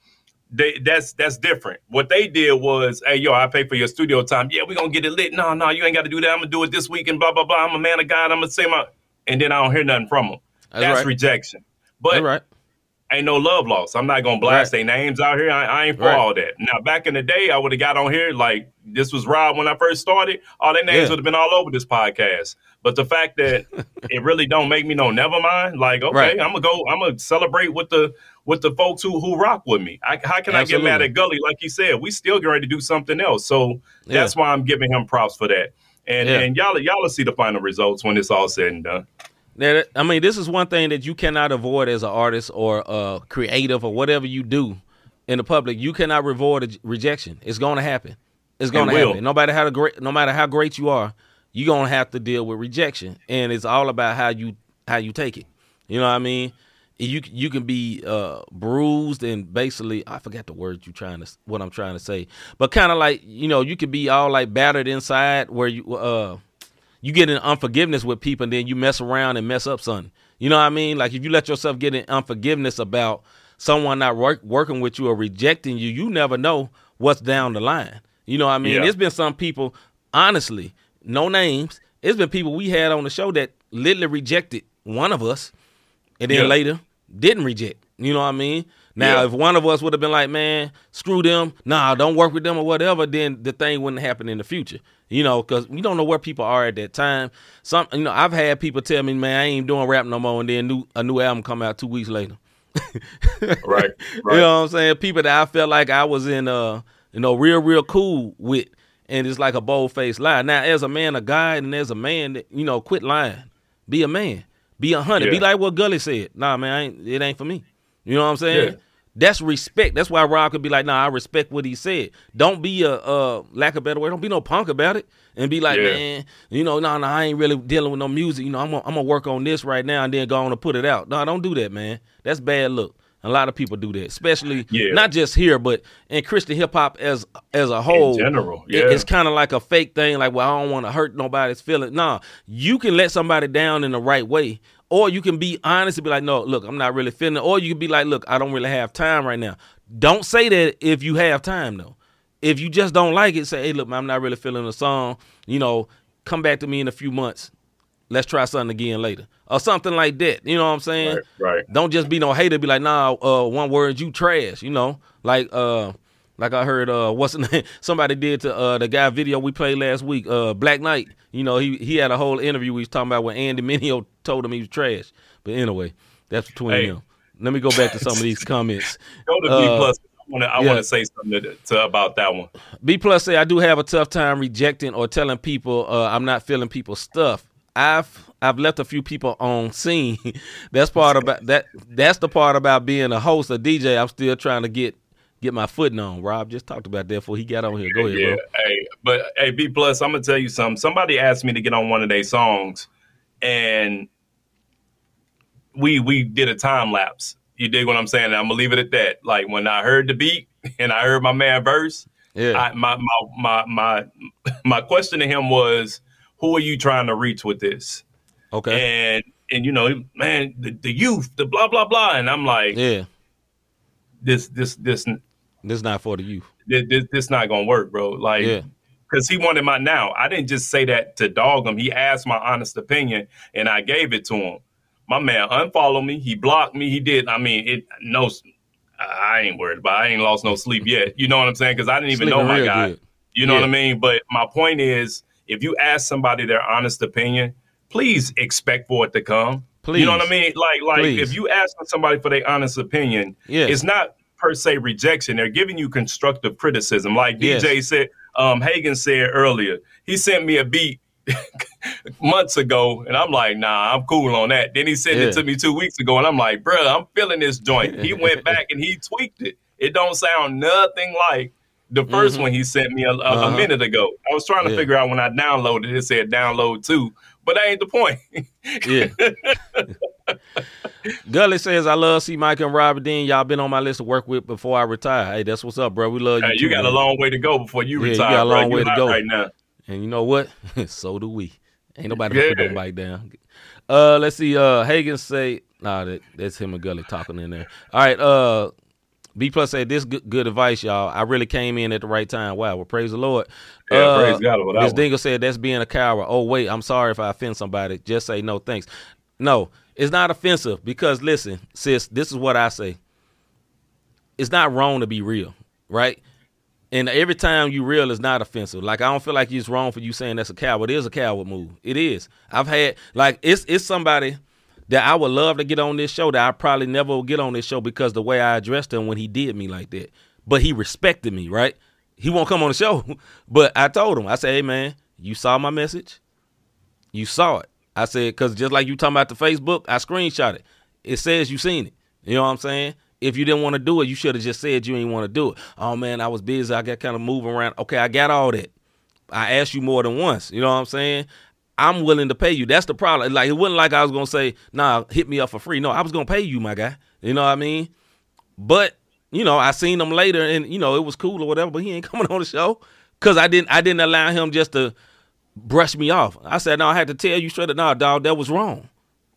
they that's that's different. What they did was, hey, yo, I pay for your studio time. Yeah, we gonna get it lit. No, no, you ain't got to do that. I'm gonna do it this week and blah blah blah. I'm a man of God. I'm gonna say my, and then I don't hear nothing from them. That's That's, right. rejection. But right. ain't no love lost. I'm not gonna blast Right. their names out here. I, I ain't for all that. Now, back in the day, I would have got on here like this was Rob when I first started. All their names Yeah. would have been all over this podcast. But the fact that it really don't make me no never mind. Like, okay, Right. I'm gonna go. I'm gonna celebrate with the with the folks who who rock with me. I, how can I get mad at Gully? Like you said, we still ready to do something else. So Yeah. that's why I'm giving him props for that. And Yeah. and y'all y'all will see the final results when it's all said and done. That I mean, this is one thing that you cannot avoid as an artist or a creative or whatever you do in the public. You cannot avoid a rejection. It's going to happen. It's going to happen. No matter how great, no matter how great you are, you're to have to deal with rejection, and it's all about how you how you take it. You know what I mean? You you can be uh, bruised and basically I forgot the word you trying to what I'm trying to say, but kind of like you know you could be all like battered inside where you uh you get in unforgiveness with people and then you mess around and mess up something. You know what I mean? Like if you let yourself get in unforgiveness about someone not work, working with you or rejecting you, you never know what's down the line. You know what I mean? Yeah. There's been some people, honestly, no names. It's been people we had on the show that literally rejected one of us, and then Yeah. later didn't reject. You know what I mean? Now, Yeah. if one of us would have been like, "Man, screw them," nah, don't work with them or whatever, then the thing wouldn't happen in the future. You know, because you don't know where people are at that time. Some, you know, I've had people tell me, "Man, I ain't doing rap no more," and then new a new album come out two weeks later. Right. Right. You know what I'm saying? People that I felt like I was in uh you know real real cool with, and it's like a bold faced lie. Now, as a man of God and as a man, that you know, quit lying. Be a man. Be a hundred. Be like what Gully said. Nah, man, I ain't, it ain't for me. You know what I'm saying? Yeah. That's respect. That's why Rob could be like, nah, I respect what he said. Don't be a uh lack of better word. Don't be no punk about it. And be like, Yeah. man, you know, no, no, I ain't really dealing with no music. You know, I'm gonna, I'm gonna work on this right now and then go on and put it out. No, don't do that, man. That's bad look. A lot of people do that, especially Yeah. not just here, but in Christian hip hop as as a whole. general, it- yeah. it's kind of like a fake thing. Like, well, I don't want to hurt nobody's feelings. Nah, you can let somebody down in the right way, or you can be honest and be like, no, look, I'm not really feeling. it. Or you can be like, look, I don't really have time right now. Don't say that if you have time though. If you just don't like it, say, hey, look, man, I'm not really feeling the song. You know, come back to me in a few months. Let's try something again later, or something like that. You know what I'm saying? Right, right. Don't just be no hater. Be like, nah, uh, one word, you trash. You know, like uh, like I heard uh, what's the name? Somebody did to uh the guy video we played last week, uh, Black Knight. You know, he he had a whole interview. He was talking about when Andy Mineo told him he was trash. But anyway, that's between Hey. them. Let me go back to some of these comments. Go to B Uh, plus. I want to. I yeah. say something to, to about that one. B plus say I do have a tough time rejecting or telling people uh, I'm not feeling people's stuff. I've I've left a few people on seen. that's part about that. That's the part about being a host, a DJ. I'm still trying to get get my footing on. Rob just talked about that before he got on here. Go ahead, yeah. bro. Hey, but hey, B plus. I'm gonna tell you something. Somebody asked me to get on one of their songs, and we we did a time lapse. You dig what I'm saying? And I'm gonna leave it at that. Like when I heard the beat and I heard my man verse, Yeah, I, my, my my my my question to him was, "Who are you trying to reach with this?" okay, And and you know, man, the, the youth, the blah blah blah, and I'm like, yeah. this this this This is not for the youth. this, this, this not gonna work, bro. Like, Yeah. because he wanted my now. I didn't just say that to dog him. He asked my honest opinion, and I gave it to him. My man unfollowed me. He blocked me. He did. I mean, it no. I ain't worried about. It. I ain't lost no sleep yet. You know what I'm saying? Because I didn't even know my guy. good. You know Yeah. what I mean? But my point is, if you ask somebody their honest opinion, please expect for it to come. Please. You know what I mean? Like, like Please. if you ask somebody for their honest opinion, Yeah. it's not per se rejection. They're giving you constructive criticism. Like Yes. DJ said, um, Hagen said earlier, he sent me a beat months ago, and I'm like, nah, I'm cool on that. Then he sent Yeah. it to me two weeks ago, and I'm like, bruh, I'm feeling this joint. He went back and he tweaked it. It don't sound nothing like the 1st one he sent me a, a, a Uh-huh. minute ago. I was trying to Yeah. figure out when I downloaded it, it said download two, but that ain't the point. Yeah. Gully says, I love see Mike and Robert Dean. Y'all been on my list to work with before I retire. Hey, that's what's up, bro. We love you. Hey, you too, got a long way to go before you Yeah, you got a bro. long You way to go. right now. And you know what? so do we. Ain't nobody Yeah. put nobody bike down. Uh, let's see. Uh, Hagen say, nah, that, that's him and Gully talking in there. All right. Uh, B plus say this good, good advice, y'all. I really came in at the right time. Wow. Well, praise the Lord. Yeah, uh, praise God Miss. Dingle said that's being a coward. Oh wait, I'm sorry if I offend somebody. Just say no, thanks. No, it's not offensive because listen, sis, this is what I say. It's not wrong to be real, right? And every time you real is not offensive. Like I don't feel like it's wrong for you saying that's a coward. It is a coward move. It is. I've had like it's it's somebody that I would love to get on this show that I probably never will get on this show because the way I addressed him when he did me like that. But he respected me, right? He won't come on the show. But I told him, I said, hey man, you saw my message? You saw it. I said, because just like you talking about the Facebook, I screenshot it. It says you seen it. You know what I'm saying? If you didn't want to do it, you should have just said you didn't want to do it. Oh man, I was busy. I got kind of moving around. Okay, I got all that. I asked you more than once. You know what I'm saying? I'm willing to pay you. That's the problem. Like it wasn't like I was gonna say, nah, hit me up for free. No, I was gonna pay you, my guy. You know what I mean? But you know, I seen him later, and you know, it was cool or whatever. But he ain't coming on the show because I didn't. I didn't allow him just to brush me off. I said, no, I had to tell you straight up, no, dog, that was wrong.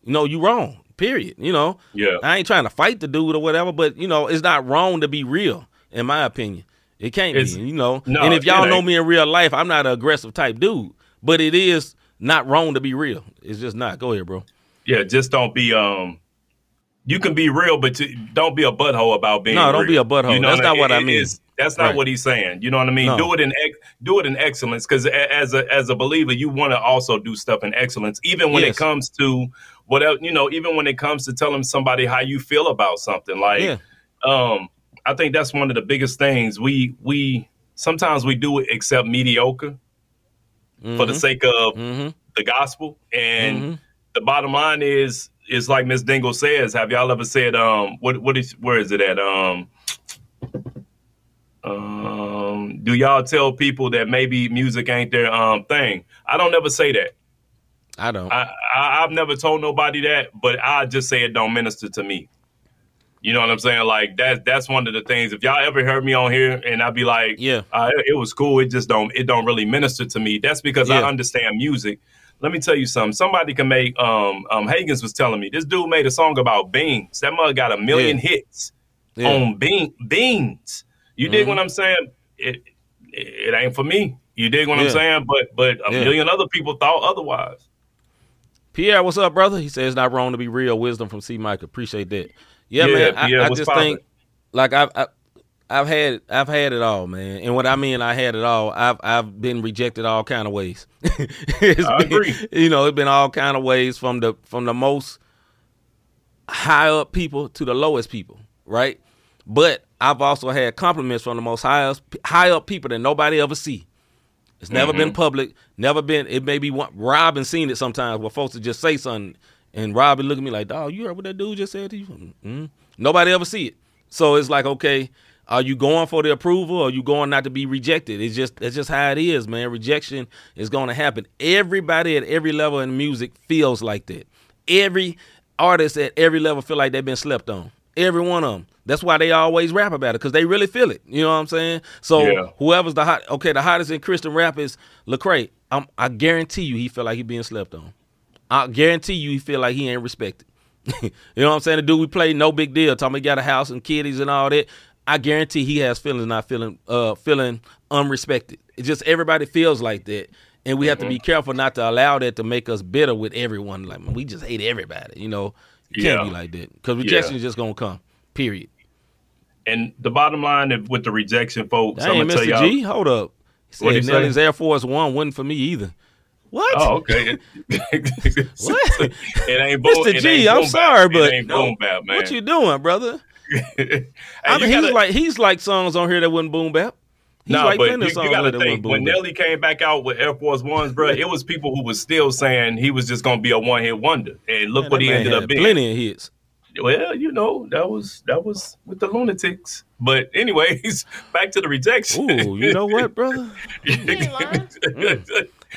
You know, you wrong. Period. You know, Yeah. I ain't trying to fight the dude or whatever, but you know, it's not wrong to be real, in my opinion. It can't It's- be, you know. no, and if y'all know me in real life, I'm not an aggressive type dude, but it is not wrong to be real. It's just not. Go ahead, bro. Yeah, just don't be um. You can be real, but you- don't be a butthole about being. No, don't be a butthole. You know That's not what I mean. That's not Right. what he's saying. You know what I mean? No. Do it in ex- do it in excellence, because as a as a believer, you want to also do stuff in excellence, even when Yes. it comes to whatever you know. Even when it comes to telling somebody how you feel about something, like Yeah. um, I think that's one of the biggest things we we sometimes we do accept mediocre for the sake of Mm-hmm. the gospel. And Mhm. the bottom line is is like Miss Dingle says. Have y'all ever said um what what is where is it at um um do y'all tell people that maybe music ain't their um thing? I don't ever say that. I don't. I, I I've never told nobody that, but I just say it don't minister to me. You know what I'm saying? Like that's that's one of the things. If y'all ever heard me on here and I'd be like, Yeah. uh, it, it was cool. It just don't it don't really minister to me. That's because I understand music. Let me tell you something. Somebody can make um um Hagens was telling me this dude made a song about beans. That mug got a million Yeah. hits Yeah. on bean beans. You dig Mhm. what I'm saying? It, it it ain't for me. You dig what Yeah. I'm saying? But but a Yeah. million other people thought otherwise. Pierre, what's up, brother? He says it's not wrong to be real. Wisdom from C. Mike. Appreciate that. Yeah, Yeah, man. I, Pierre, I just poppin'? think, like I've, I, I've had, I've had it all, man. And what I mean, I had it all. I've, I've been rejected all kind of ways. I been- agree. You know, it's been all kind of ways from the, from the most high up people to the lowest people, right? But I've also had compliments from the most high up, high up people that nobody ever see. It's never Mm-hmm. been public. Never been. It may be one. Robin seen it sometimes where folks would just say something, and Robin looked at me like, "Dog, you heard what that dude just said to you?" mm Nobody ever see it. So it's like, okay, are you going for the approval, or are you going not to be rejected? It's just that's just how it is, man. Rejection is going to happen. Everybody at every level in music feels like that. Every artist at every level feel like they've been slept on. Every one of them. That's why they always rap about it because they really feel it. You know what I'm saying? So Yeah. whoever's the hot, okay, the hottest in Christian rap is Lecrae. I'm, I guarantee you, he feel like he being slept on. I guarantee you, he feel like he ain't respected. you know what I'm saying? The dude we played, no big deal. Tommy got a house and kiddies and all that. I guarantee he has feelings not feeling, uh, feeling unrespected. It's just everybody feels like that, and we have to be careful not to allow that to make us bitter with everyone. Like man, we just hate everybody. You know, you can't Yeah. be like that because rejection is just gonna come. Period. And the bottom line with the rejection, folks, I'm Dang, gonna tell y'all. G, hold up. He said? Nelly's Air Force One wasn't for me either. What? Oh, okay. What? It ain't boom. Mr. it G, ain't I'm sorry, bap. but it ain't boom bap, man. What you doing, brother? Hey, I mean, you he's gotta- like he's like songs on here that wouldn't boom bap. He's no, like but you, you gotta think when bap. Nelly came back out with Air Force Ones, bro, it was people who was still saying he was just gonna be a one hit wonder, and look Man, what he ended up being. Plenty of hits. Well, you know that was that was with the lunatics. But anyways, back to the rejection. Ooh, you know what, brother?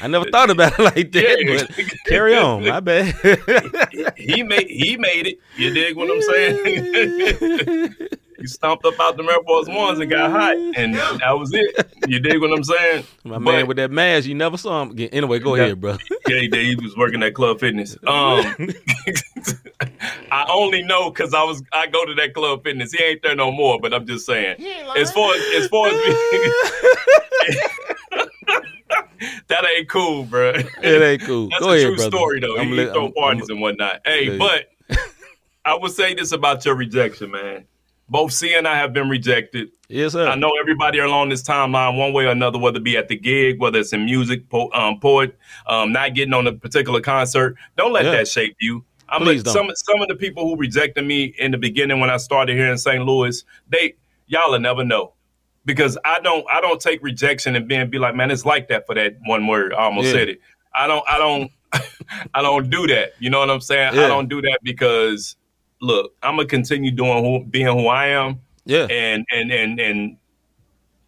I never thought about it like that, Yeah. but carry on. My bad. he made he made it. You dig what I'm saying? he stomped up out the Air Force Ones and got hot, and that was it. You dig what I'm saying? My But- man with that mask, you never saw him again. Anyway, go Yeah. ahead, bro. Yeah, he. He was working at Club Fitness. Um, I only know because I was I go to that Club Fitness. He ain't there no more, but I'm just saying. As far as as far as that ain't cool, bro. It ain't cool. That's go a ahead, true brother. story, though. I'm he li- throw I'm- parties I'm- and whatnot. Hey, but I would say this about your rejection, man. Both C and I have been rejected. Yes, sir. I know everybody along this timeline, one way or another, whether it be at the gig, whether it's in music, po- um, poet, um, not getting on a particular concert. Don't let Yeah. that shape you. I'm Please like, don't. some some of the people who rejected me in the beginning when I started here in St. Louis, they y'all will never know. Because I don't I don't take rejection and being be like, man, it's like that for that one word. I almost Yeah. said it. I don't I don't I don't do that. You know what I'm saying? Yeah. I don't do that because look, I'm gonna continue doing who being who I am yeah. and and and and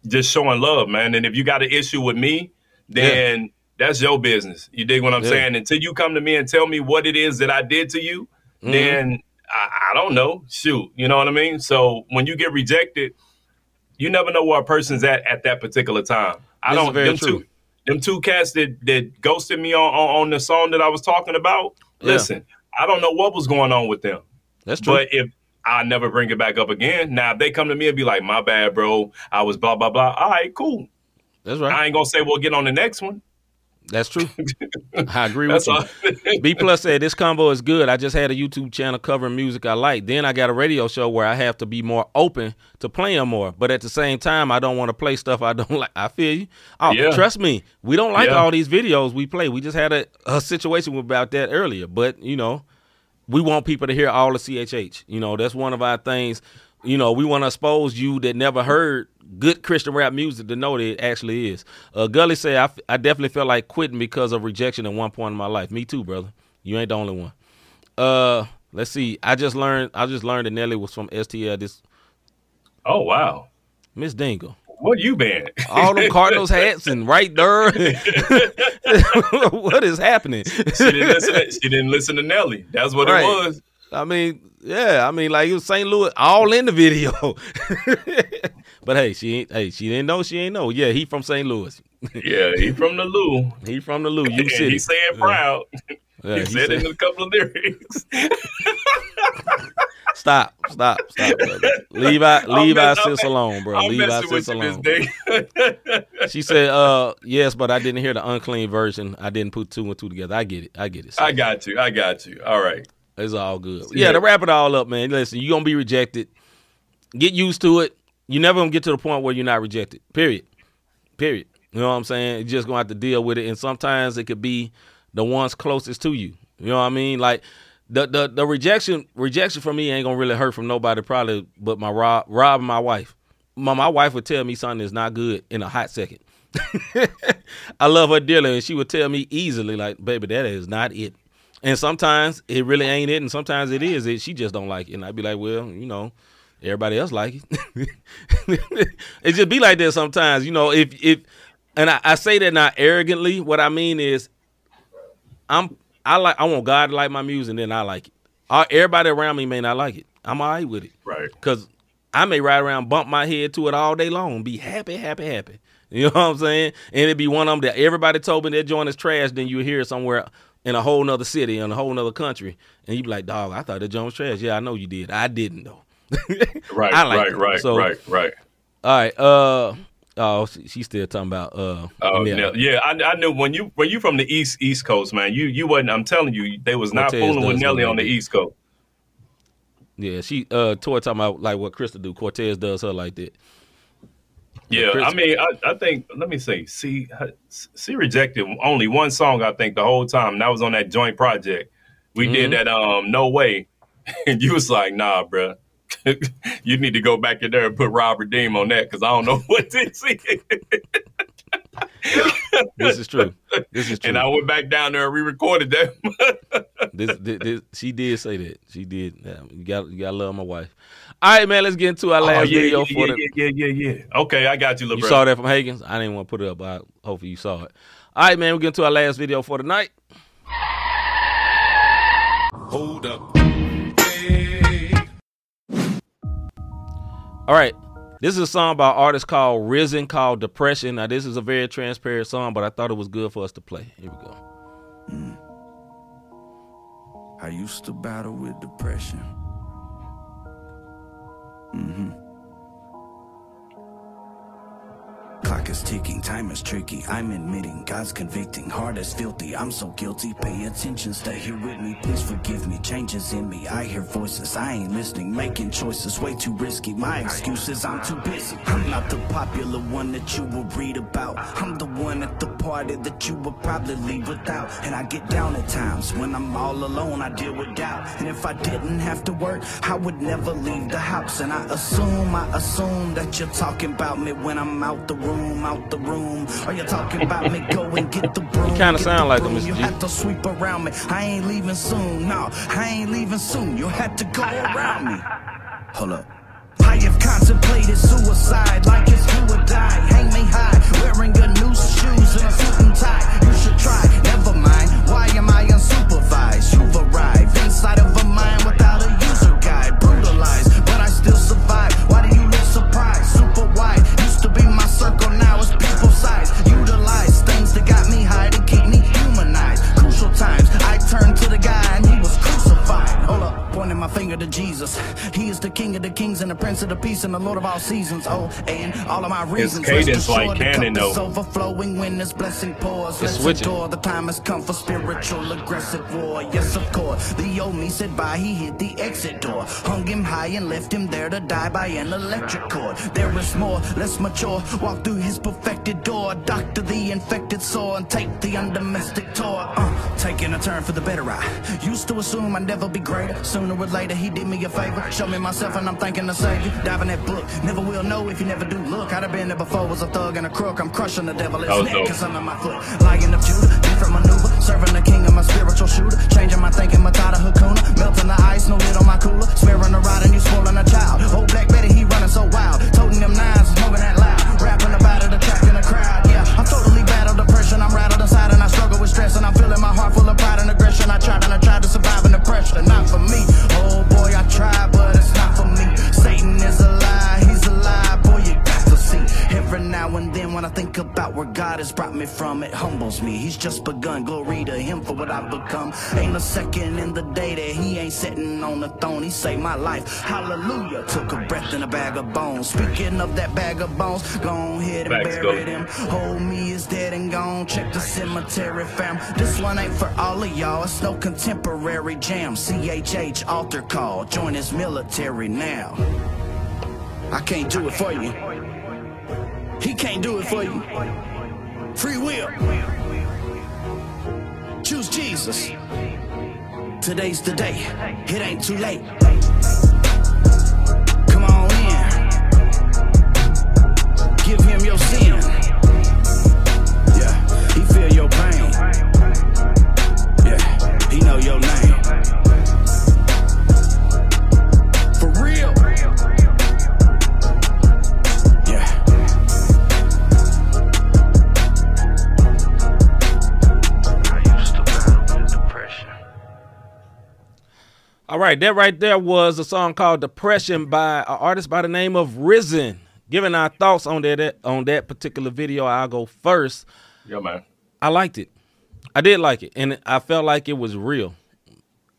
just showing love, man. And if you got an issue with me, then that's your business. You dig what I'm Yeah. saying? Until you come to me and tell me what it is that I did to you, Mhm. then I, I don't know. Shoot, you know what I mean? So when you get rejected, you never know where a person's at at that particular time. I This don't. them true. two, them two cats that that ghosted me on on, on the song that I was talking about. Yeah. Listen, I don't know what was going on with them. That's true. But if I never bring it back up again. Now, if they come to me and be like, "My bad, bro, I was blah blah blah," all right, cool. That's right. I ain't gonna say we'll get on the next one. That's true. I agree with That's you. B plus said this combo is good. I just had a YouTube channel covering music I like. Then I got a radio show where I have to be more open to playing more. But at the same time, I don't want to play stuff I don't like. I feel you. Oh, Yeah. trust me, we don't like Yeah. all these videos we play. We just had a, a situation about that earlier. But you know, we want people to hear all the CHH. You know, that's one of our things. You know, we want to expose you that never heard good Christian rap music to know that it actually is. Uh, Gully said, I, f- I definitely felt like quitting because of rejection at one point in my life. Me too, brother. You ain't the only one. Uh, let's see. I just learned. I just learned that Nelly was from STL. This oh wow, Miss Dingle. what you been? All them Cardinals hats and right there. what is happening? she didn't listen. To, she didn't listen to Nelly. That's what Right. it was. I mean, yeah, I mean, like it was St. Louis all in the video. but hey, she ain't. Hey, she didn't know. She ain't know. Yeah, he from St. Louis. Yeah, he from the Lou. He from the Lou, You City. he said proud. Yeah, he, he said, it in a couple of lyrics. Stop, stop, stop, brother. Leave out, leave our I'm sis alone, bro. I'm leave our with sis alone. She said, "Uh, yes, but I didn't hear the unclean version. I didn't put two and two together. I get it. I get it. sis. I got you. I got you. All right. It's all good. Yeah. To wrap it all up, man. Listen, you're gonna be rejected. Get used to it. You're never gonna get to the point where you're not rejected. Period. Period. You know what I'm saying? You're just gonna have to deal with it. And sometimes it could be the ones closest to you. You know what I mean? Like the the, the rejection rejection for me ain't gonna really hurt from nobody probably but my Rob Rob and my wife. My my wife would tell me something is not good in a hot second. I love her dearly, and she would tell me easily, like, "Baby, that is not it." And sometimes it really ain't it, and sometimes it is it. She just don't like it, and I'd be like, "Well, you know, everybody else like it." it just be like that sometimes, you know. If if, and I, I say that not arrogantly. What I mean is, I'm I like I want God to like my music, and then I like it. Uh, everybody around me may not like it. I'm all right with it. Right. Cause I may ride around, bump my head to it all day long, and be happy, happy, happy. You know what I'm saying? And it'd be one of them that everybody told me that joint is trash. Then you hear it somewhere in a whole nother city, in a whole nother country, and you'd be like, "Dog, I thought that joint was trash." Yeah, I know you did. I didn't though. Right. I like right. Right. So- right. Right. All right. Uh oh, she, she's still talking about uh. Oh no, yeah, I, I knew when you when you from the east East Coast, man. You you wasn't. I'm telling you, they was not fooling with Nelly on the. East Coast. Yeah, she uh Toy talking about like what Krista do. Cortez does her like that. Yeah, I mean, I, I think. Let me see. See, see, rejected only one song. I think the whole time. And that was on that joint project. We Mm-hmm. did that. Um, no way. And you was like, nah, bruh. you need to go back in there and put Robert Deem on that because I don't know what this is. This is true. This is true. and I went back down there and re-recorded that. this, this, this- she did say that. She did. Yeah, you got you got to love my wife. All right, man. Let's get into our oh, last Oh, yeah, video yeah, for yeah, the. yeah, yeah, yeah, yeah. Okay, I got you, little. You LeBron. saw that from Hagen's. I didn't want to put it up, but hopefully you saw it. All right, man. We get into our last video for tonight. Hold up. All right. This is a song by artist called Riz3n called Depression. Now, this is a very transparent song, but I thought it was good for us to play. Here we go. I used to battle with depression. Mm-hmm. Clock is ticking, time is tricky. I'm admitting God's convicting. Heart is filthy, I'm so guilty. Pay attention, stay here with me. Please forgive me. Changes in me. I hear voices, I ain't listening. Making choices way too risky. My excuses, I'm too busy. I'm not the popular one that you will read about. I'm the one at the party that you will probably leave without. And I get down at times when I'm all alone. I deal with doubt. And if I didn't have to work, I would never leave the house. And I assume, I assume that you're talking about me when I'm out the room, out the room. Are you talking about me? Go and get the broom. kinda sound like him, broom. Mr. You have to sweep around me. I ain't leaving soon. No, I ain't leaving soon. You have to go around me. Hold up. I have contemplated suicide like it's do or die. Hang me high, wearing a noose, shoes, and a suit and tie. You should try, never mind. Why am I unsupervised? Times, I turned to the and he was crucified. Hold up, pointing my finger to Jesus. He is the kings and the prince of the peace and the lord of all seasons. Oh, and all of my reasons. cadence Rest like the canon, though. overflowing when this blessing pours. It's Let's adore the time has come for spiritual aggressive war. Yes, of course. The old me said bye, he hit the exit door. Hung him high and left him there to die by an electric cord. There is more, less mature. Walk through his perfected door. Doctor the infected sore and take the undomestic tour. Uh, taking a turn for the better I used to assume I'd never be greater. Sooner or later, he did me a favor. Show me myself and I'm thanking the savior. Dive in that book. Never will know if you never do look. I'd have been there before, was a thug and a crook. I'm crushing the devil. Was neck dope. is under my foot. Lion of Judah, different maneuver. Serving the king of my spiritual shooter. Changing my thinking, Matata Hakuna. Melting the ice, no lid on my cooler. Smearing the rod and you spoiling a child. Old Black Betty, he running so wild. He's just begun. Glory to him for what I've become. Ain't a second in the day that he ain't sitting on the throne. He saved my life. Hallelujah. Took a breath in a bag of bones. Speaking of that bag of bones, go ahead and Facts, bury him. Hold me is dead and gone. Check the cemetery, fam. This one ain't for all of y'all. It's no contemporary jam. CHH altar call. Join his military now. I can't do it for you. He can't do it for you. Free will. Choose Jesus. Today's the day. It ain't too late. Come on in. Give him your sin. All right, that right there was a song called "Depression" by an artist by the name of Riz3n. Giving our thoughts on that on that particular video, I'll go first. Yeah, man. I liked it. I did like it, and I felt like it was real.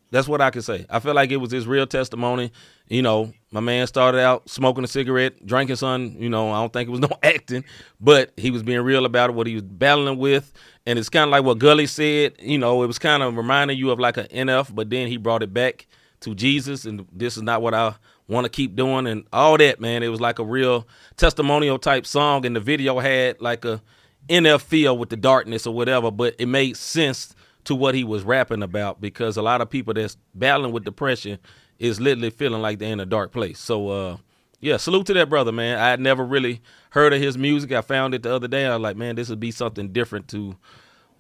That's what I can say. I felt like it was his real testimony. You know, my man started out smoking a cigarette, drinking some. You know, I don't think it was no acting, but he was being real about what he was battling with, and it's kind of like what Gully said. You know, it was kind of reminding you of like an NF, but then he brought it back to Jesus, and this is not what I want to keep doing, and all that. Man, it was like a real testimonial type song, and the video had like a NF feel with the darkness or whatever, but it made sense to what he was rapping about because a lot of people that's battling with depression is literally feeling like they're in a dark place. So uh yeah, salute to that brother, man. I had never really heard of his music. I found it the other day. I was like, man, this would be something different to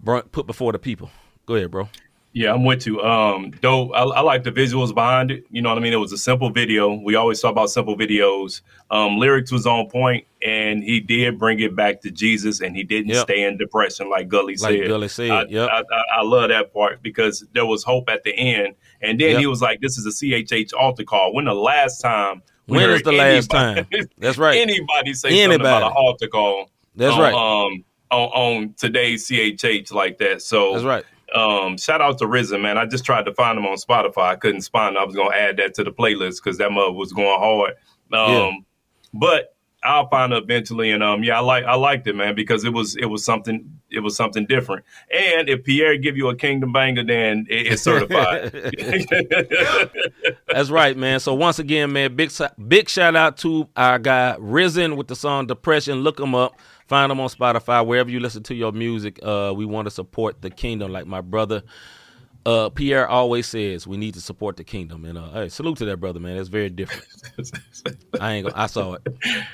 put before the people. Go ahead, bro. Yeah, I'm with you. Um, dope. I, I like the visuals behind it. You know what I mean? It was a simple video. We always talk about simple videos. Um, lyrics was on point, and he did bring it back to Jesus, and he didn't Yep. stay in depression like Gully Like said. Gully said, I, yep. I, I, I love that part because there was hope at the end, and then Yep. he was like, "This is a CHH altar call." When the last time? When is the last time? That's right. Anybody say something about Anybody. an altar call? That's on, right. Um, on, on today's CHH like that. So That's right. um, shout out to Riz3n, man. I just tried to find him on Spotify. I couldn't find him. I was gonna add that to the playlist because that mother was going hard. Um, Yeah. but I'll find it eventually. And um, yeah, I like I liked it, man, because it was it was something it was something different. And if Pierre give you a kingdom banger, then it's certified. That's right, man. So once again, man, big big shout out to our guy Riz3n with the song Depression. Look him up. Find him on Spotify, wherever you listen to your music. Uh, we want to support the kingdom, like my brother uh, Pierre always says. We need to support the kingdom, and uh, hey, salute to that brother, man. That's very different. I ain't. Gonna, I saw it.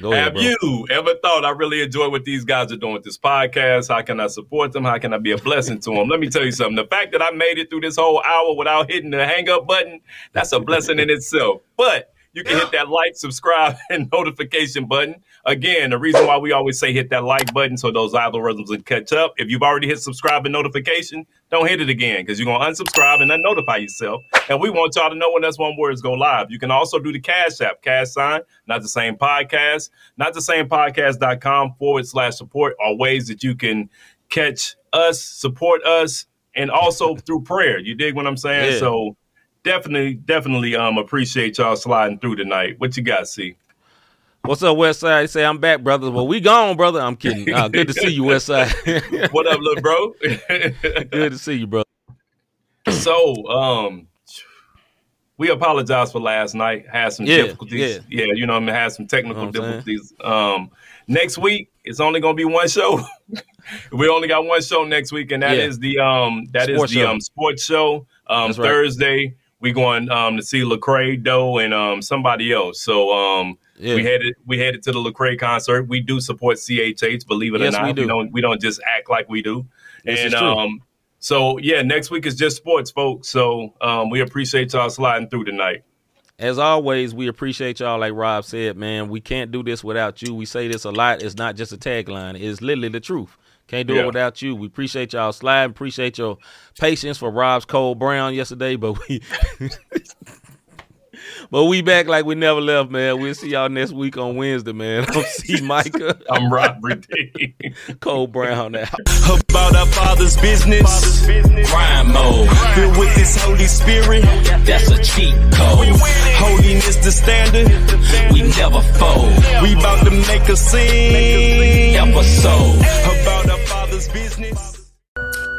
Go ahead, Have bro. you ever thought I really enjoy what these guys are doing with this podcast? How can I support them? How can I be a blessing to them? Let me tell you something. The fact that I made it through this whole hour without hitting the hang up button, that's a blessing in itself. But you can hit that like, subscribe, and notification button. Again, the reason why we always say hit that like button so those algorithms can catch up. If you've already hit subscribe and notification, don't hit it again because you're going to unsubscribe and then notify yourself. And we want y'all to know when that's one words go live. You can also do the Cash App, Cash Sign, not the same podcast, not the same podcast.com forward slash support are ways that you can catch us, support us, and also through prayer. You dig what I'm saying? Yeah. So definitely, definitely um appreciate y'all sliding through tonight. What you got, see? What's up, Westside? Say I'm back, brother. Well, we gone, brother. I'm kidding. Uh, good to see you, Westside. what up, little bro? good to see you, bro. So, um, we apologize for last night. Had some Yeah, difficulties. yeah. Yeah, you know, I mean, had some technical You know difficulties. Um, next week it's only gonna be one show. we only got one show next week, and that is Yeah. the um that is Sports the show. um sports show. Um, That's right. We going um to see Lecrae Doe and um somebody else. So um. Yeah. We headed we headed to the Lecrae concert. We do support CHH, believe it Yes, or not. we do. don't we don't just act like we do. This and um so yeah, next week is just sports, folks. So um, we appreciate y'all sliding through tonight. As always, we appreciate y'all. Like Rob said, man, we can't do this without you. We say this a lot. It's not just a tagline. It's literally the truth. Can't do Yeah. it without you. We appreciate y'all sliding. Appreciate your patience for Rob's Cole Brown yesterday, but we. But we back like we never left, man. We'll see y'all next week on Wednesday, man. I'm C Micah. I'm Rob D. Cole Brown out. about our Father's business. Crime mode. Filled with His Holy Spirit. Oh, That's a cheat code. Holiness the standard. We never fold. We about to make a scene. Episode about our business.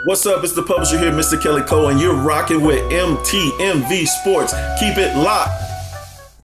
What's up? It's the publisher here, Mr. Kelly Cole, and you're rocking with MTMV Sports. Keep it locked.